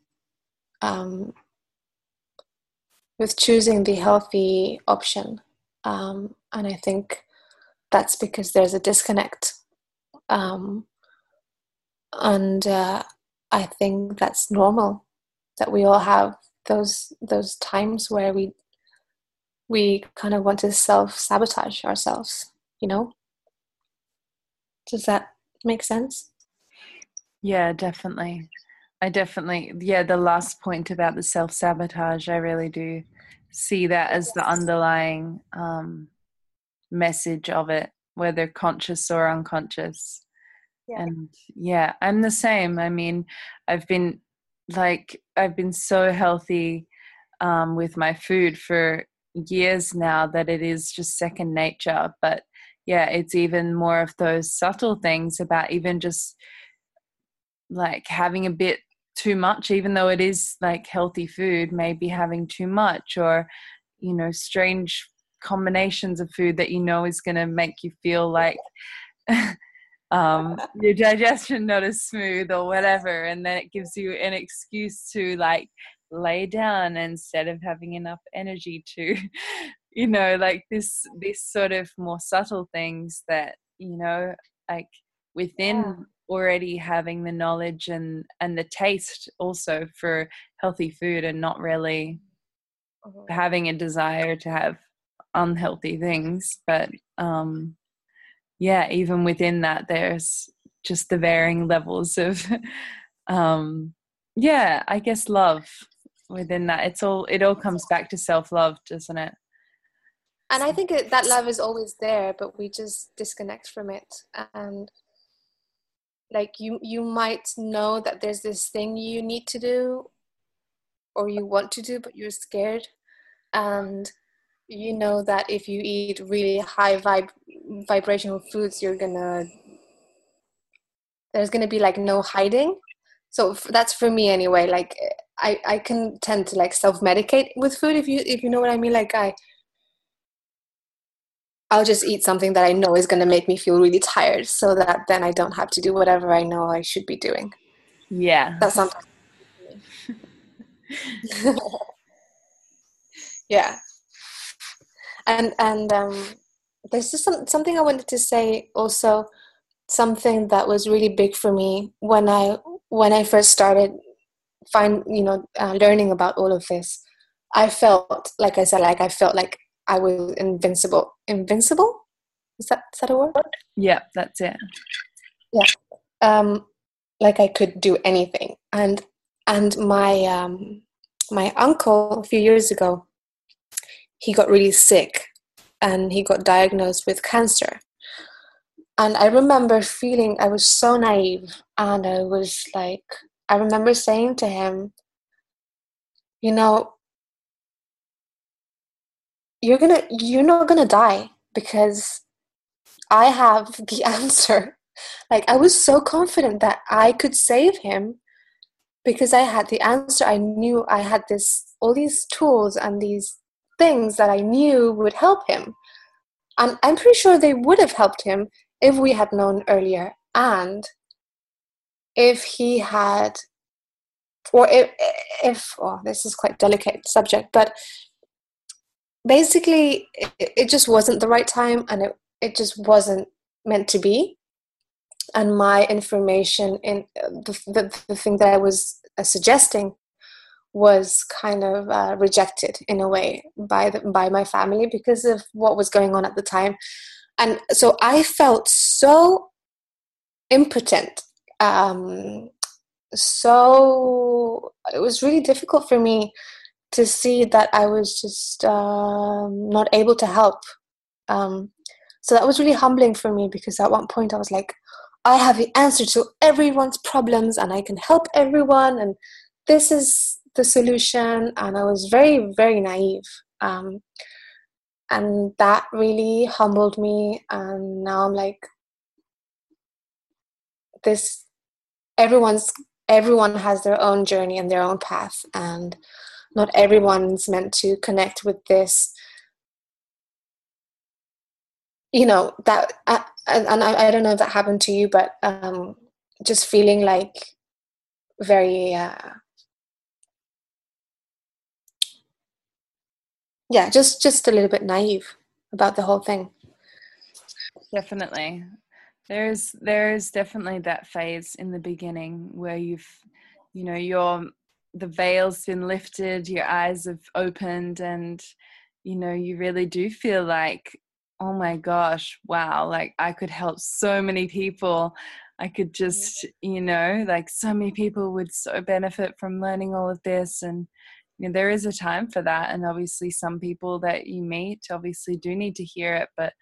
um, with choosing the healthy option um, and i think that's because there's a disconnect um, and uh, I think that's normal that we all have those those times where we we kind of want to self sabotage ourselves. You know, does that make sense? Yeah, definitely. I definitely, yeah, the last point about the self sabotage, I really do see that as the underlying um, message of it, whether conscious or unconscious. Yeah. And yeah, I'm the same. I mean, I've been like, I've been so healthy um, with my food for years now that it is just second nature. But yeah, it's even more of those subtle things about even just like having a bit too much, even though it is like healthy food, maybe having too much or, you know, strange combinations of food that you know is going to make you feel like um, your digestion not as smooth or whatever and then it gives you an excuse to like lay down instead of having enough energy to you know like this this sort of more subtle things that you know like within. Already having the knowledge and and the taste also for healthy food and not really mm-hmm. having a desire to have unhealthy things. But um yeah even within that there's just the varying levels of um yeah i guess love within that. It's all it all comes back to self-love doesn't it? And i think it, that love is always there but we just disconnect from it. And like you you might know that there's this thing you need to do or you want to do but you're scared. And you know that if you eat really high vib- vibrational foods you're gonna there's gonna be like no hiding. So that's for me anyway. Like i i can tend to like self-medicate with food if you if you know what i mean. Like i i'll just eat something that i know is going to make me feel really tired so that then i don't have to do whatever i know i should be doing. Yeah. That's something yeah. And and um, there's just some, something I wanted to say also something that was really big for me when I when I first started find you know uh, learning about all of this. I felt like I said like I felt like I was invincible. Invincible is that is that a word? Yeah, that's it. Yeah, um, like I could do anything, and and my um, my uncle a few years ago, he got really sick and he got diagnosed with cancer. And I remember feeling I was so naive and I was like, I remember saying to him, you know, you're gonna you're not gonna die because I have the answer. Like I was so confident that I could save him because I had the answer. I knew I had this all these tools and these things that I knew would help him. And I'm pretty sure they would have helped him if we had known earlier and if he had or if, if oh, this is quite delicate subject but basically it, it just wasn't the right time and it, it just wasn't meant to be. And my information in the, the, the thing that i was uh, suggesting was kind of uh, rejected in a way by the, by my family because of what was going on at the time. And so i felt so impotent um, so it was really difficult for me to see that I was just um, not able to help. Um, so that was really humbling for me because at one point I was like, I have the answer to everyone's problems and I can help everyone, and this is the solution. And I was very, very naive. Um, and that really humbled me. And now I'm like, this, everyone's everyone has their own journey and their own path and not everyone's meant to connect with this you know that and I, I don't know if that happened to you but um just feeling like very uh yeah just just a little bit naive about the whole thing. Definitely. There's there's definitely that phase in the beginning where you've you know your the veil's been lifted your eyes have opened and you know you really do feel like oh my gosh wow like i could help so many people. I could just you know like so many people would so benefit from learning all of this and you know there is a time for that and obviously some people that you meet obviously do need to hear it but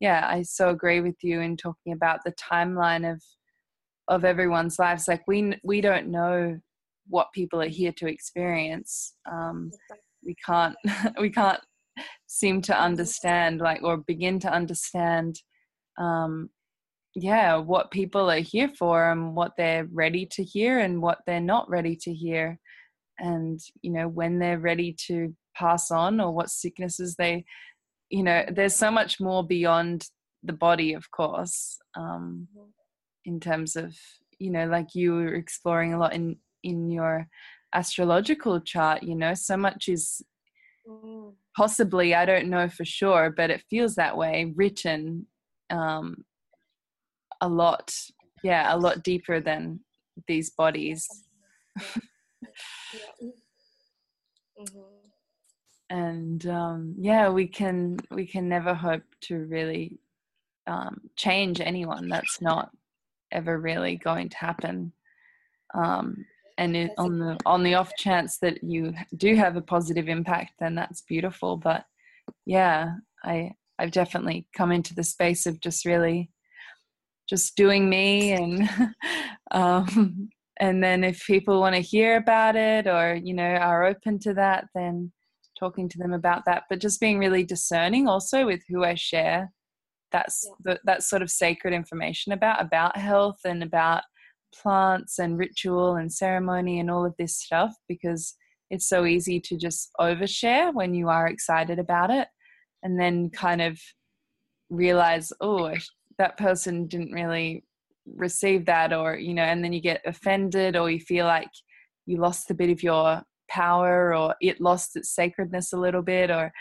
yeah i so agree with you in talking about the timeline of of everyone's lives like we we don't know what people are here to experience um, we can't we can't seem to understand like or begin to understand um, yeah what people are here for and what they're ready to hear and what they're not ready to hear and you know when they're ready to pass on or what sicknesses they you know there's so much more beyond the body of course um mm-hmm. in terms of you know like you were exploring a lot in in your astrological chart you know so much is mm. possibly i don't know for sure but it feels that way written um a lot yeah a lot deeper than these bodies. Yeah. mm-hmm. And um, yeah we can we can never hope to really um, change anyone. That's not ever really going to happen. Um, and it, on the on the off chance that you do have a positive impact then that's beautiful. But yeah i i've definitely come into the space of just really just doing me and um, and then if people want to hear about it or you know are open to that then talking to them about that. But just being really discerning also with who i share that's yeah. the, that sort of sacred information about about health and about plants and ritual and ceremony and all of this stuff because it's so easy to just overshare when you are excited about it and then kind of realize oh that person didn't really receive that or you know and then you get offended or you feel like you lost a bit of your power or it lost its sacredness a little bit or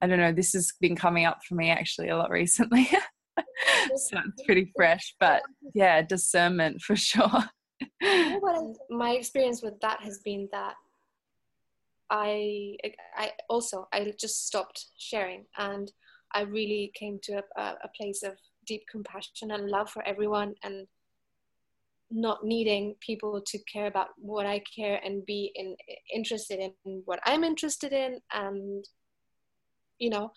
i don't know this has been coming up for me actually a lot recently so it's pretty fresh but yeah. discernment for sure. You know what my experience with that has been that i i also i just stopped sharing and i really came to a, a place of deep compassion and love for everyone and not needing people to care about what I care and be in, interested in what I'm interested in, and you know,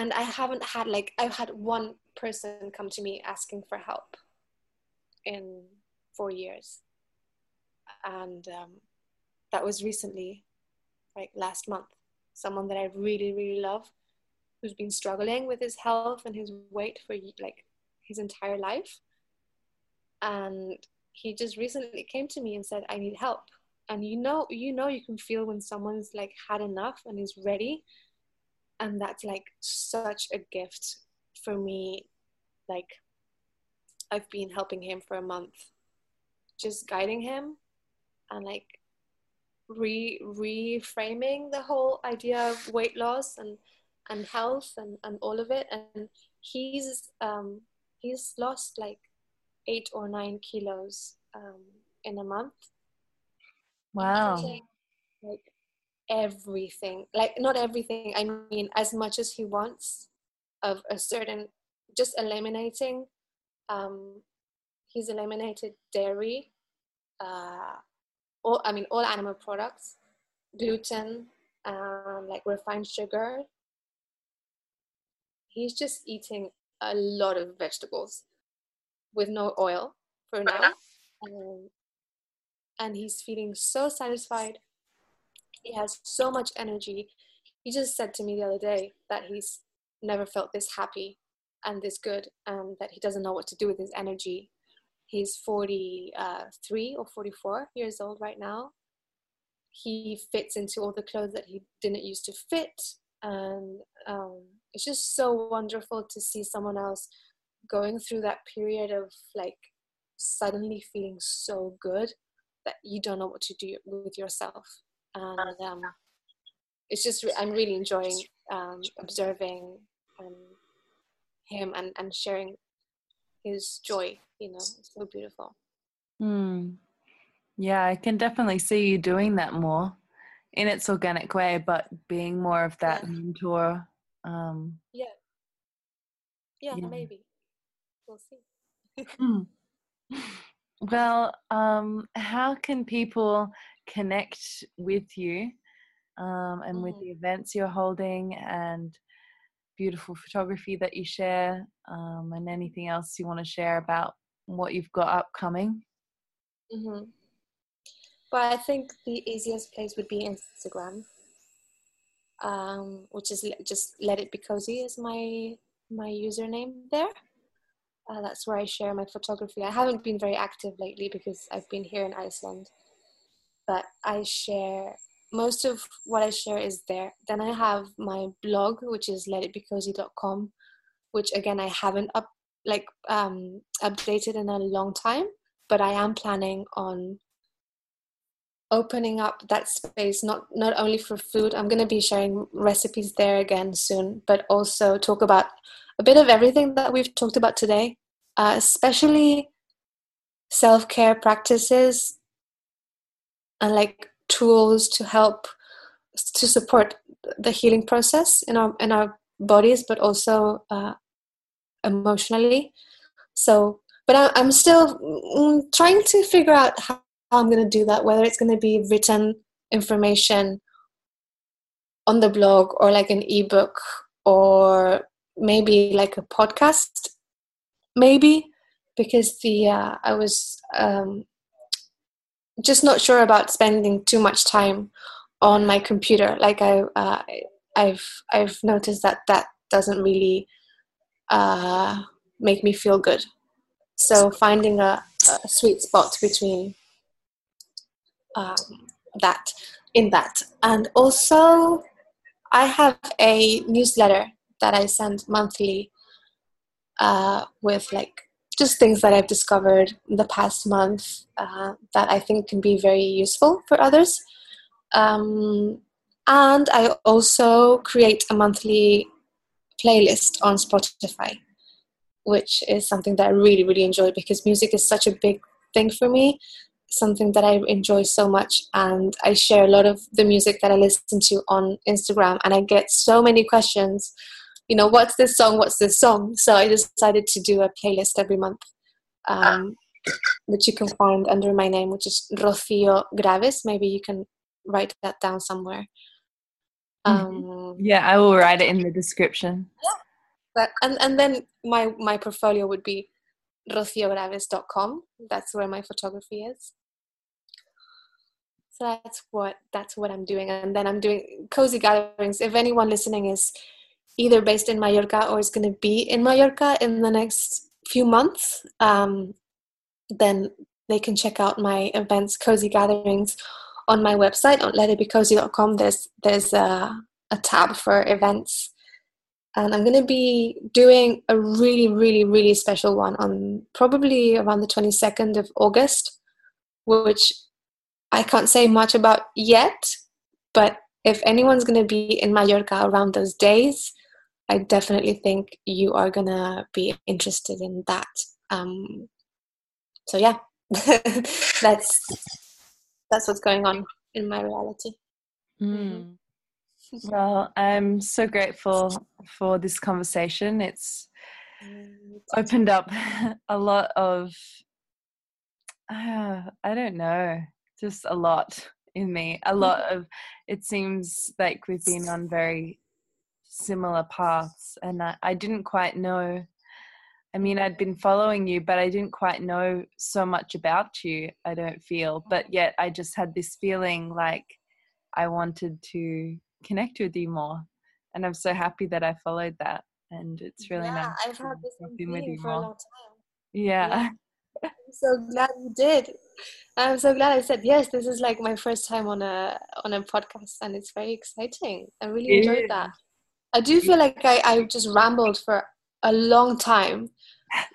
and I haven't had like I've had one person come to me asking for help in four years, and um, that was recently, like last month. Someone that I really really love, who's been struggling with his health and his weight for like his entire life. And he just recently came to me and said i need help. And you know you know you can feel when someone's like had enough and is ready and that's like such a gift for me like i've been helping him for a month just guiding him and like re reframing the whole idea of weight loss and and health and, and all of it and he's um he's lost like eight or nine kilos um, in a month. Wow. Like everything, like not everything, I mean, as much as he wants of a certain, just eliminating, um, he's eliminated dairy, uh, all, I mean, all animal products, gluten, um, like refined sugar. He's just eating a lot of vegetables with no oil for now. Um, and he's feeling so satisfied. He has so much energy. He just said to me the other day that he's never felt this happy and this good and that he doesn't know what to do with his energy. He's 43 or 44 years old right now. He fits into all the clothes that he didn't used to fit. And um, it's just so wonderful to see someone else going through that period of like suddenly feeling so good that you don't know what to do with yourself and um, it's just i'm really enjoying um, observing um, him and, and sharing his joy you know it's so beautiful mm. yeah i can definitely see you doing that more in its organic way but being more of that yeah. mentor um, yeah. yeah yeah maybe we'll see. Hmm. Well, um, how can people connect with you um, and mm. with the events you're holding and beautiful photography that you share um, and anything else you want to share about what you've got upcoming? Mm-hmm. Well, I think the easiest place would be Instagram, um, which is just let it be cozy is my my username there. Uh, that's where I share my photography. I haven't been very active lately because I've been here in Iceland, but I share most of what I share is there. Then I have my blog, which is letitbecosy.com, which again I haven't up like um, updated in a long time, but I am planning on opening up that space not not only for food i'm going to be sharing recipes there again soon but also talk about a bit of everything that we've talked about today uh, especially self care practices and like tools to help to support the healing process in our in our bodies, but also uh, emotionally. So, but I, I'm still mm, trying to figure out how, how I'm going to do that. Whether it's going to be written information on the blog or like an ebook or maybe like a podcast maybe because the uh, I was um, just not sure about spending too much time on my computer. Like I, uh, I've I've noticed that that doesn't really uh, make me feel good. So finding a, a sweet spot between um, that in that, and also I have a newsletter that I send monthly uh, with like just things that I've discovered in the past month uh, that I think can be very useful for others. Um, and I also create a monthly playlist on Spotify, which is something that I really, really enjoy because music is such a big thing for me, something that I enjoy so much. And I share a lot of the music that I listen to on Instagram, and I get so many questions you know, what's this song? What's this song? So I decided to do a playlist every month um, which you can find under my name, which is Rocío Graves. Maybe you can write that down somewhere. Mm-hmm. Um, yeah, I will write it in the description. Yeah. But, and, and then my, my portfolio would be rociograves.com. That's where my photography is. So that's what that's what I'm doing. And then I'm doing cozy gatherings. If anyone listening is either based in Mallorca or is going to be in Mallorca in the next few months, um, then they can check out my events, cozy gatherings, on my website on letitbecosy.com. There's there's a, a tab for events, and I'm gonna be doing a really really really special one on probably around the 22nd of August, which I can't say much about yet. But if anyone's gonna be in Mallorca around those days, I definitely think you are gonna be interested in that. Um, so yeah. That's that's what's going on in my reality. Mm. well i'm so grateful for this conversation. It's opened up a lot of uh, i don't know just a lot in me. A lot of it seems like we've been on very similar paths and I, I didn't quite know I mean, I'd been following you, but I didn't quite know so much about you, I don't feel. But yet I just had this feeling like I wanted to connect with you more. And I'm so happy that I followed that. And it's really yeah, nice. I've had this feeling for more. a long time. Yeah. yeah. I'm so glad you did. I'm so glad I said yes. This is like my first time on a on a podcast, and it's very exciting. I really enjoyed that. I do feel like I, I just rambled for a long time,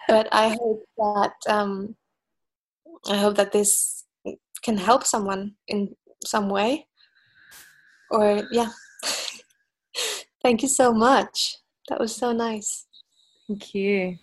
but I hope that um, I hope that this can help someone in some way. Or yeah, thank you so much. That was so nice. Thank you.